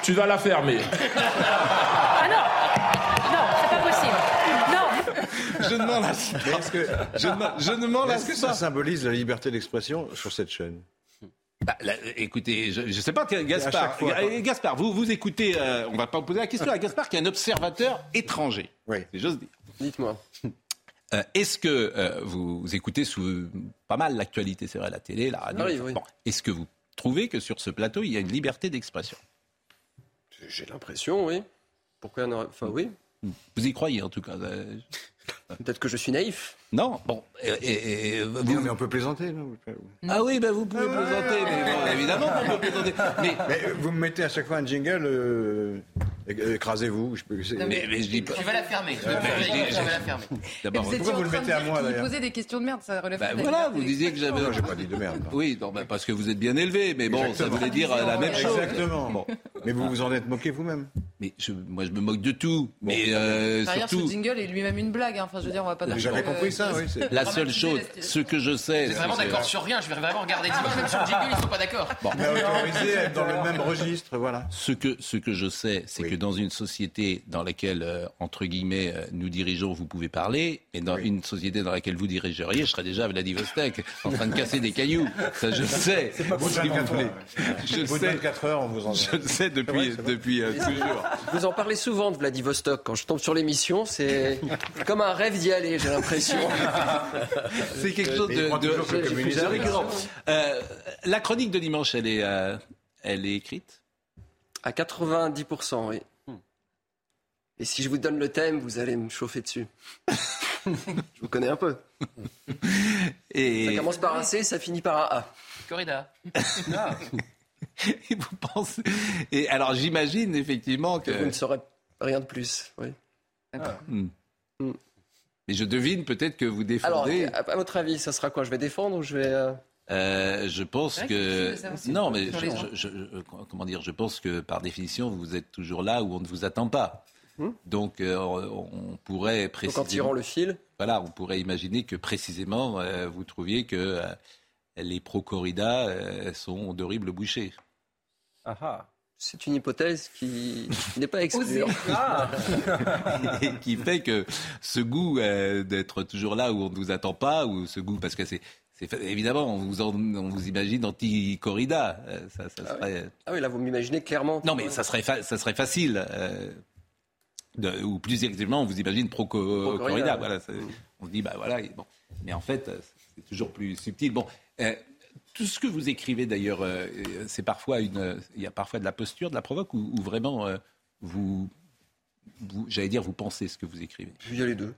Tu vas la fermer. Ah non Non, c'est pas possible. Non Je ne m'en lasse Mais est-ce que, Je ne, je ne m'en est-ce que ça pas. symbolise la liberté d'expression sur cette chaîne? Bah, là, écoutez, je ne sais pas, Gaspard, fois, Ga- Gaspard, vous, vous écoutez, euh, on va pas poser la question à Gaspard qui est un observateur étranger. Oui. Si j'ose dire. Dites-moi. Euh, Est-ce que euh, vous, vous écoutez sous, pas mal l'actualité, c'est vrai, la télé, la radio Oui, oui. Bon, Est-ce que vous trouvez que sur ce plateau, il y a une liberté d'expression? J'ai l'impression, oui. Pourquoi. Enfin, oui. Vous y croyez en tout cas euh, Peut-être que je suis naïf. Non Bon, et, et- et vous- Non, mais on peut plaisanter, là. Ah oui, ben vous pouvez plaisanter, mais bon, évidemment qu'on peut plaisanter. Mais, Mais euh, vous me mettez à chaque fois un jingle, euh, écrasez-vous. Je peux, c'est- mais, mais je dis pas. Tu vas la fermer. Vas Ouais, la fermer. D'abord, Vous étiez pourquoi vous le mettez à moi, d'ailleurs posait des questions de merde, ça relève Ben pas de la voilà, vous disiez que j'avais. Non, j'ai pas dit de merde. non. Oui, non, ben parce que vous êtes bien élevé, mais bon, Exactement. ça voulait dire euh, la même chose. Exactement. Bon. Mais vous vous en êtes moqué vous-même. Mais je, moi, je me moque de tout. Mais euh, Par ailleurs, ce surtout, jingle est lui-même une blague. hein. Enfin, je veux dire, on va pas. J'avais non compris euh, ça, oui. c'est- la seule chose, ce que je sais, Vous êtes vraiment d'accord sur rien. Je vais vraiment regarder dimanche. Même sur le jingle, ils sont pas d'accord. Bon. Mais autorisé à être dans le même registre, voilà. Ce que, ce que je sais, c'est Oui. que dans une société dans laquelle, euh, entre guillemets, euh, nous dirigeons, vous pouvez parler, et dans une société dans laquelle vous dirigeriez, je serais déjà à Vladivostok, en train de casser des cailloux. Ça, je sais. C'est pas pour si vous 24 voulez. heures. Je sais. 24 heures, on vous en Je le sais depuis, vrai. depuis euh, toujours. Vous en parlez souvent de Vladivostok. Quand je tombe sur l'émission, c'est comme un rêve d'y aller, j'ai l'impression. C'est quelque chose de, de- de récurrent. Euh, la chronique de dimanche, elle est, euh, elle est écrite À 90%, oui. Et si je vous donne le thème, vous allez me chauffer dessus. je vous connais un peu. et, Ça commence par un C, ça finit par un A. Corrida. et vous pensez. Et alors, j'imagine effectivement que. Vous ne saurez rien de plus. Oui. Hmm. Hmm. Mais je devine peut-être que vous Alors, défendez. à, à votre avis, ça sera quoi? Je vais défendre ou je vais. euh, Euh, je pense Ouais, que non, mais je, je- je- comment dire, je pense que par définition vous êtes toujours là où on ne vous attend pas. Hmm? Donc euh, on pourrait Donc précisément. en tirant le fil. Voilà, on pourrait imaginer que précisément euh, vous trouviez que euh, les pro-corrida euh, sont d'horribles bouchers. C'est une hypothèse qui, qui n'est pas exclue. et qui fait que ce goût euh, d'être toujours là où on ne vous attend pas, ou ce goût, parce que c'est, évidemment, on vous, en- on vous imagine anti-corrida. euh, ça, ça serait, Ah oui, là, vous m'imaginez clairement. Non, mais ça serait, fa- ça serait facile. euh, de- ou plus exactement, on vous imagine pro-corrida. Voilà, on se dit, bah voilà. bon. Mais en fait, c'est toujours plus subtil. Bon, euh, tout ce que vous écrivez d'ailleurs, euh, euh, c'est parfois une, il y a parfois de la posture, de la provoque, ou, ou vraiment euh, vous, vous- j'allais dire, vous pensez ce que vous écrivez? Il y a les deux.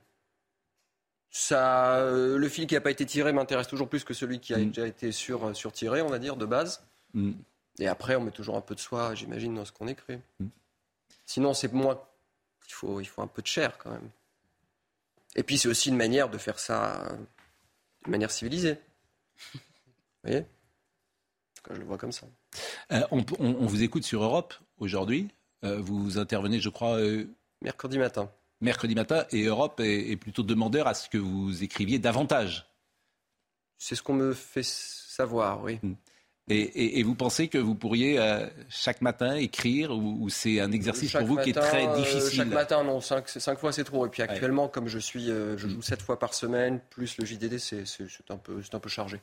Ça, euh, le fil qui n'a pas été tiré m'intéresse toujours plus que celui qui a déjà été sur, surtiré, on va dire, de base. Mm. Et après, on met toujours un peu de soi, j'imagine, dans ce qu'on écrit. Sinon, c'est moins. Il faut, il faut un peu de chair, quand même. Et puis, c'est aussi une manière de faire ça de manière civilisée. Vous voyez je le vois comme ça. Euh, on, on- on vous écoute sur Europe aujourd'hui. Euh, vous intervenez, je crois, euh, Mercredi matin. mercredi matin, et Europe est, est plutôt demandeur à ce que vous écriviez davantage. C'est ce qu'on me fait savoir, oui. Et, et- et vous pensez que vous pourriez chaque matin écrire, ou, ou c'est un exercice Chaque pour vous qui est très difficile chaque matin, non, cinq, fois c'est trop. Et puis actuellement, comme je suis, je joue sept fois par semaine, plus le JDD, c'est, un peu, c'est un peu chargé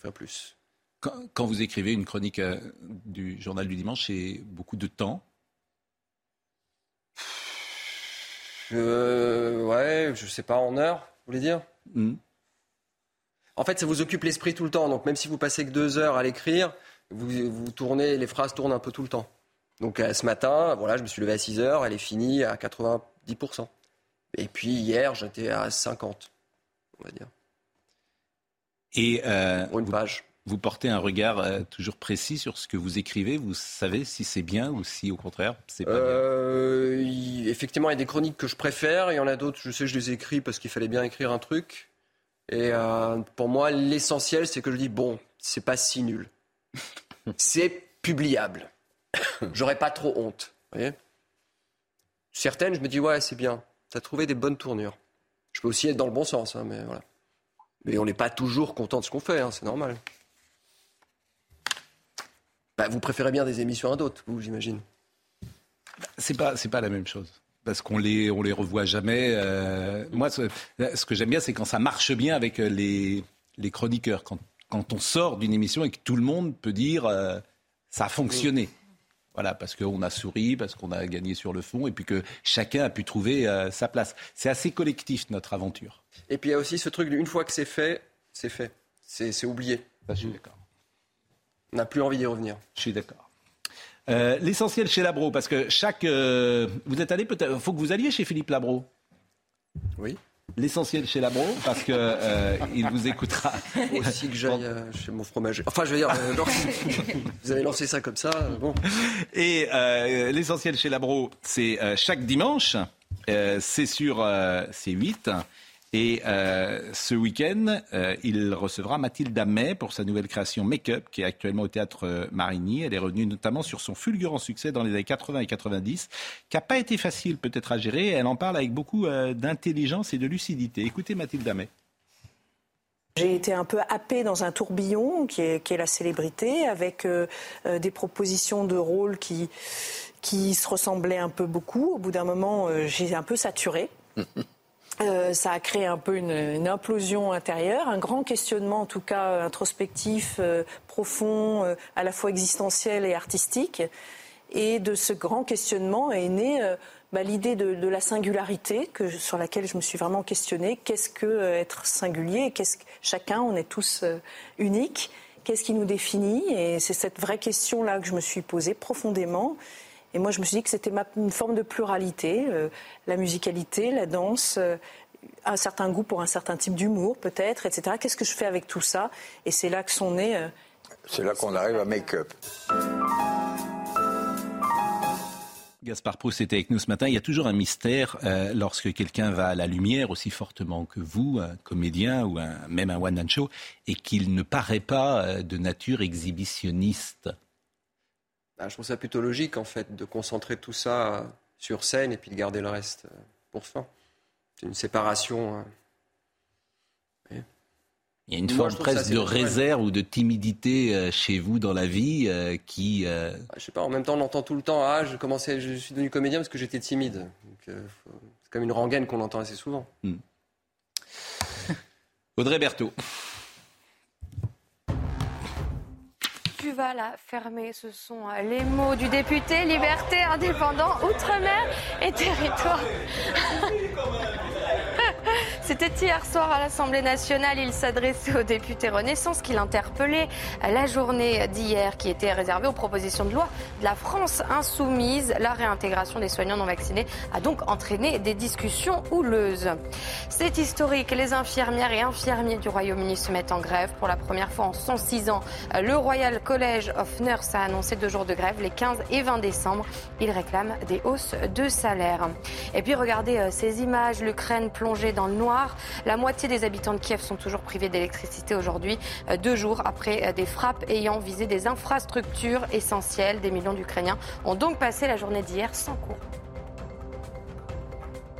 faire plus. quand, quand vous écrivez une chronique euh, du journal du dimanche, c'est beaucoup de temps? Euh, ouais, je sais pas en heure, vous voulez dire? Hmm. En fait, ça vous occupe l'esprit tout le temps. Donc même si vous passez que deux heures à l'écrire, vous, vous tournez, les phrases tournent un peu tout le temps. Donc euh, ce matin, voilà, je me suis levé à 6 heures, elle est finie à 90%. Et puis hier, j'étais à 50, on va dire. Et euh, Pour une page. Vous portez un regard euh, toujours précis sur ce que vous écrivez. Vous savez si c'est bien ou si, au contraire, c'est pas euh, Effectivement, il y a des chroniques que je préfère. Il y en a d'autres, je sais, je les écris parce qu'il fallait bien écrire un truc. Et pour moi, l'essentiel, c'est que je dis bon, c'est pas si nul. c'est publiable. J'aurais pas trop honte. Voyez Certaines, je me dis ouais, c'est bien. T'as trouvé des bonnes tournures. Je peux aussi être dans le bon sens, hein, mais voilà. Mais on n'est pas toujours content de ce qu'on fait, hein, c'est normal. Bah, vous préférez bien des émissions à d'autres, vous, j'imagine. C'est pas, c'est pas la même chose. Parce qu'on les, on les revoit jamais. Euh, moi, ce, que j'aime bien, c'est quand ça marche bien avec euh, les, les chroniqueurs. Quand, quand on sort d'une émission et que tout le monde peut dire euh, ça a fonctionné. Voilà, parce qu'on a souri, parce qu'on a gagné sur le fond, et puis que chacun a pu trouver sa place. C'est assez collectif notre aventure. Et puis il y a aussi ce truc, une fois que c'est fait, c'est fait. C'est oublié. je suis d'accord. On n'a plus envie d'y revenir. Je suis d'accord. Euh, l'essentiel chez Labro, parce que chaque. Euh, vous êtes allé peut-être. Il faut que vous alliez chez Philippe Labro. Oui. L'essentiel chez Labro, parce que euh, il vous écoutera. Aussi que j'aille chez mon fromager. Enfin, je veux dire, vous avez lancé ça comme ça. Bon. Et l'essentiel chez Labro, c'est chaque dimanche. c'est sur C8. Et euh, ce week-end, euh, il recevra Mathilde Amet pour sa nouvelle création Make-up, qui est actuellement au théâtre euh, Marigny. Elle est revenue notamment sur son fulgurant succès dans les années 80 et 90, qui n'a pas été facile peut-être à gérer. Elle en parle avec beaucoup d'intelligence et de lucidité. Écoutez Mathilde Amet. J'ai été un peu happée dans un tourbillon qui est, qui est la célébrité, avec des propositions de rôles qui, qui se ressemblaient un peu beaucoup. Au bout d'un moment, j'ai un peu saturé. Euh, ça a créé un peu une, implosion intérieure, un grand questionnement en tout cas introspectif, euh, profond, euh, à la fois existentiel et artistique. Et de ce grand questionnement est née bah, l'idée de, la singularité que, sur laquelle je me suis vraiment questionnée. Qu'est-ce que être singulier? Qu'est-ce chacun, on est tous uniques. Qu'est-ce qui nous définit? Et c'est cette vraie question-là que je me suis posée profondément. Et moi, je me suis dit que c'était une forme de pluralité, euh, la musicalité, la danse, euh, un certain goût pour un certain type d'humour, peut-être, etc. Qu'est-ce que je fais avec tout ça? Et c'est là que sont nés. Euh, c'est là qu'on arrive à make-up. Gaspard Proust était avec nous ce matin. Il y a toujours un mystère lorsque quelqu'un va à la lumière aussi fortement que vous, un comédien ou même un one-man show, et qu'il ne paraît pas de nature exhibitionniste. Bah, je trouve ça plutôt logique, en fait, de concentrer tout ça sur scène et puis de garder le reste euh, pour fin. C'est une séparation. Euh, Il y a une forme presque de réserve ou de timidité euh, chez vous dans la vie qui. Bah, je sais pas. En même temps, on entend tout le temps. Ah, je commençais, je suis devenu comédien parce que j'étais timide. c'est comme une rengaine qu'on entend assez souvent. Hmm. Audrey Berthaud. Vas la fermer. Ce sont euh, les mots du député Liberté, Indépendant, Outre-mer et Territoire. C'était hier soir à l'Assemblée nationale. Il s'adressait au député Renaissance qui l'interpellait. La journée d'hier qui était réservée aux propositions de loi de la France insoumise. La réintégration des soignants non vaccinés a donc entraîné des discussions houleuses. C'est historique. Les infirmières et infirmiers du Royaume-Uni se mettent en grève. Pour la première fois en 106 ans, le Royal College of Nurse a annoncé deux jours de grève les 15 et 20 décembre. Ils réclament des hausses de salaire. Et puis regardez euh, ces images. L'Ukraine plongée dans le noir la moitié des habitants de Kiev sont toujours privés d'électricité aujourd'hui, euh, deux jours après euh, des frappes ayant visé des infrastructures essentielles. Des millions d'Ukrainiens ont donc passé la journée d'hier sans cours.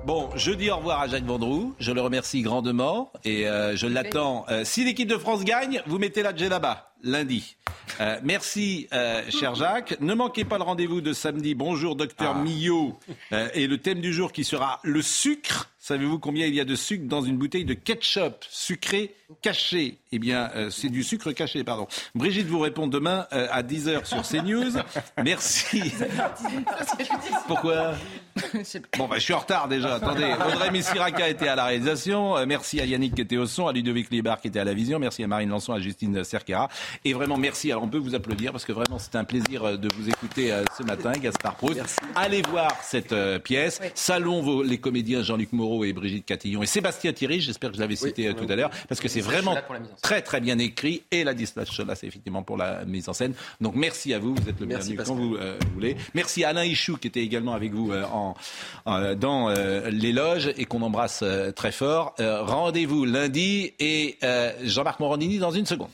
Bon, je dis au revoir à Jacques Vendroux. Je le remercie grandement et euh, je l'attends. si l'équipe de France gagne, vous mettez la là-bas, lundi. merci, cher Jacques. Ne manquez pas le rendez-vous de samedi. Bonjour, docteur ah. Millot. et le thème du jour qui sera le sucre. Savez-vous combien il y a de sucre dans une bouteille de ketchup sucré caché Eh bien, euh, c'est du sucre caché, pardon. Brigitte vous répond demain euh, à 10h sur CNews. Merci. Pourquoi Bon, bah, je suis en retard déjà. Attendez. Audrey Messiraca était à la réalisation. Euh, merci à Yannick qui était au son, à Ludovic Libar qui était à la vision. Merci à Marine Lançon, à Justine Cerquera. Et vraiment, merci. Alors, on peut vous applaudir parce que vraiment, c'était un plaisir de vous écouter ce matin, Gaspard Proust. Allez voir cette pièce. Salon vos, les comédiens Jean-Luc Moreau et Brigitte Catillon et Sébastien Thierry. J'espère que je l'avais cité tout à l'heure parce que c'est vraiment très, très bien écrit. Et la dispatch là, c'est effectivement pour la mise en scène. Donc, merci à vous. Vous êtes le bienvenu quand vous voulez. Merci à Alain Ichou qui était également avec vous en, dans euh, les loges et qu'on embrasse euh, très fort. Euh, rendez-vous lundi et Jean-Marc Morandini dans une seconde.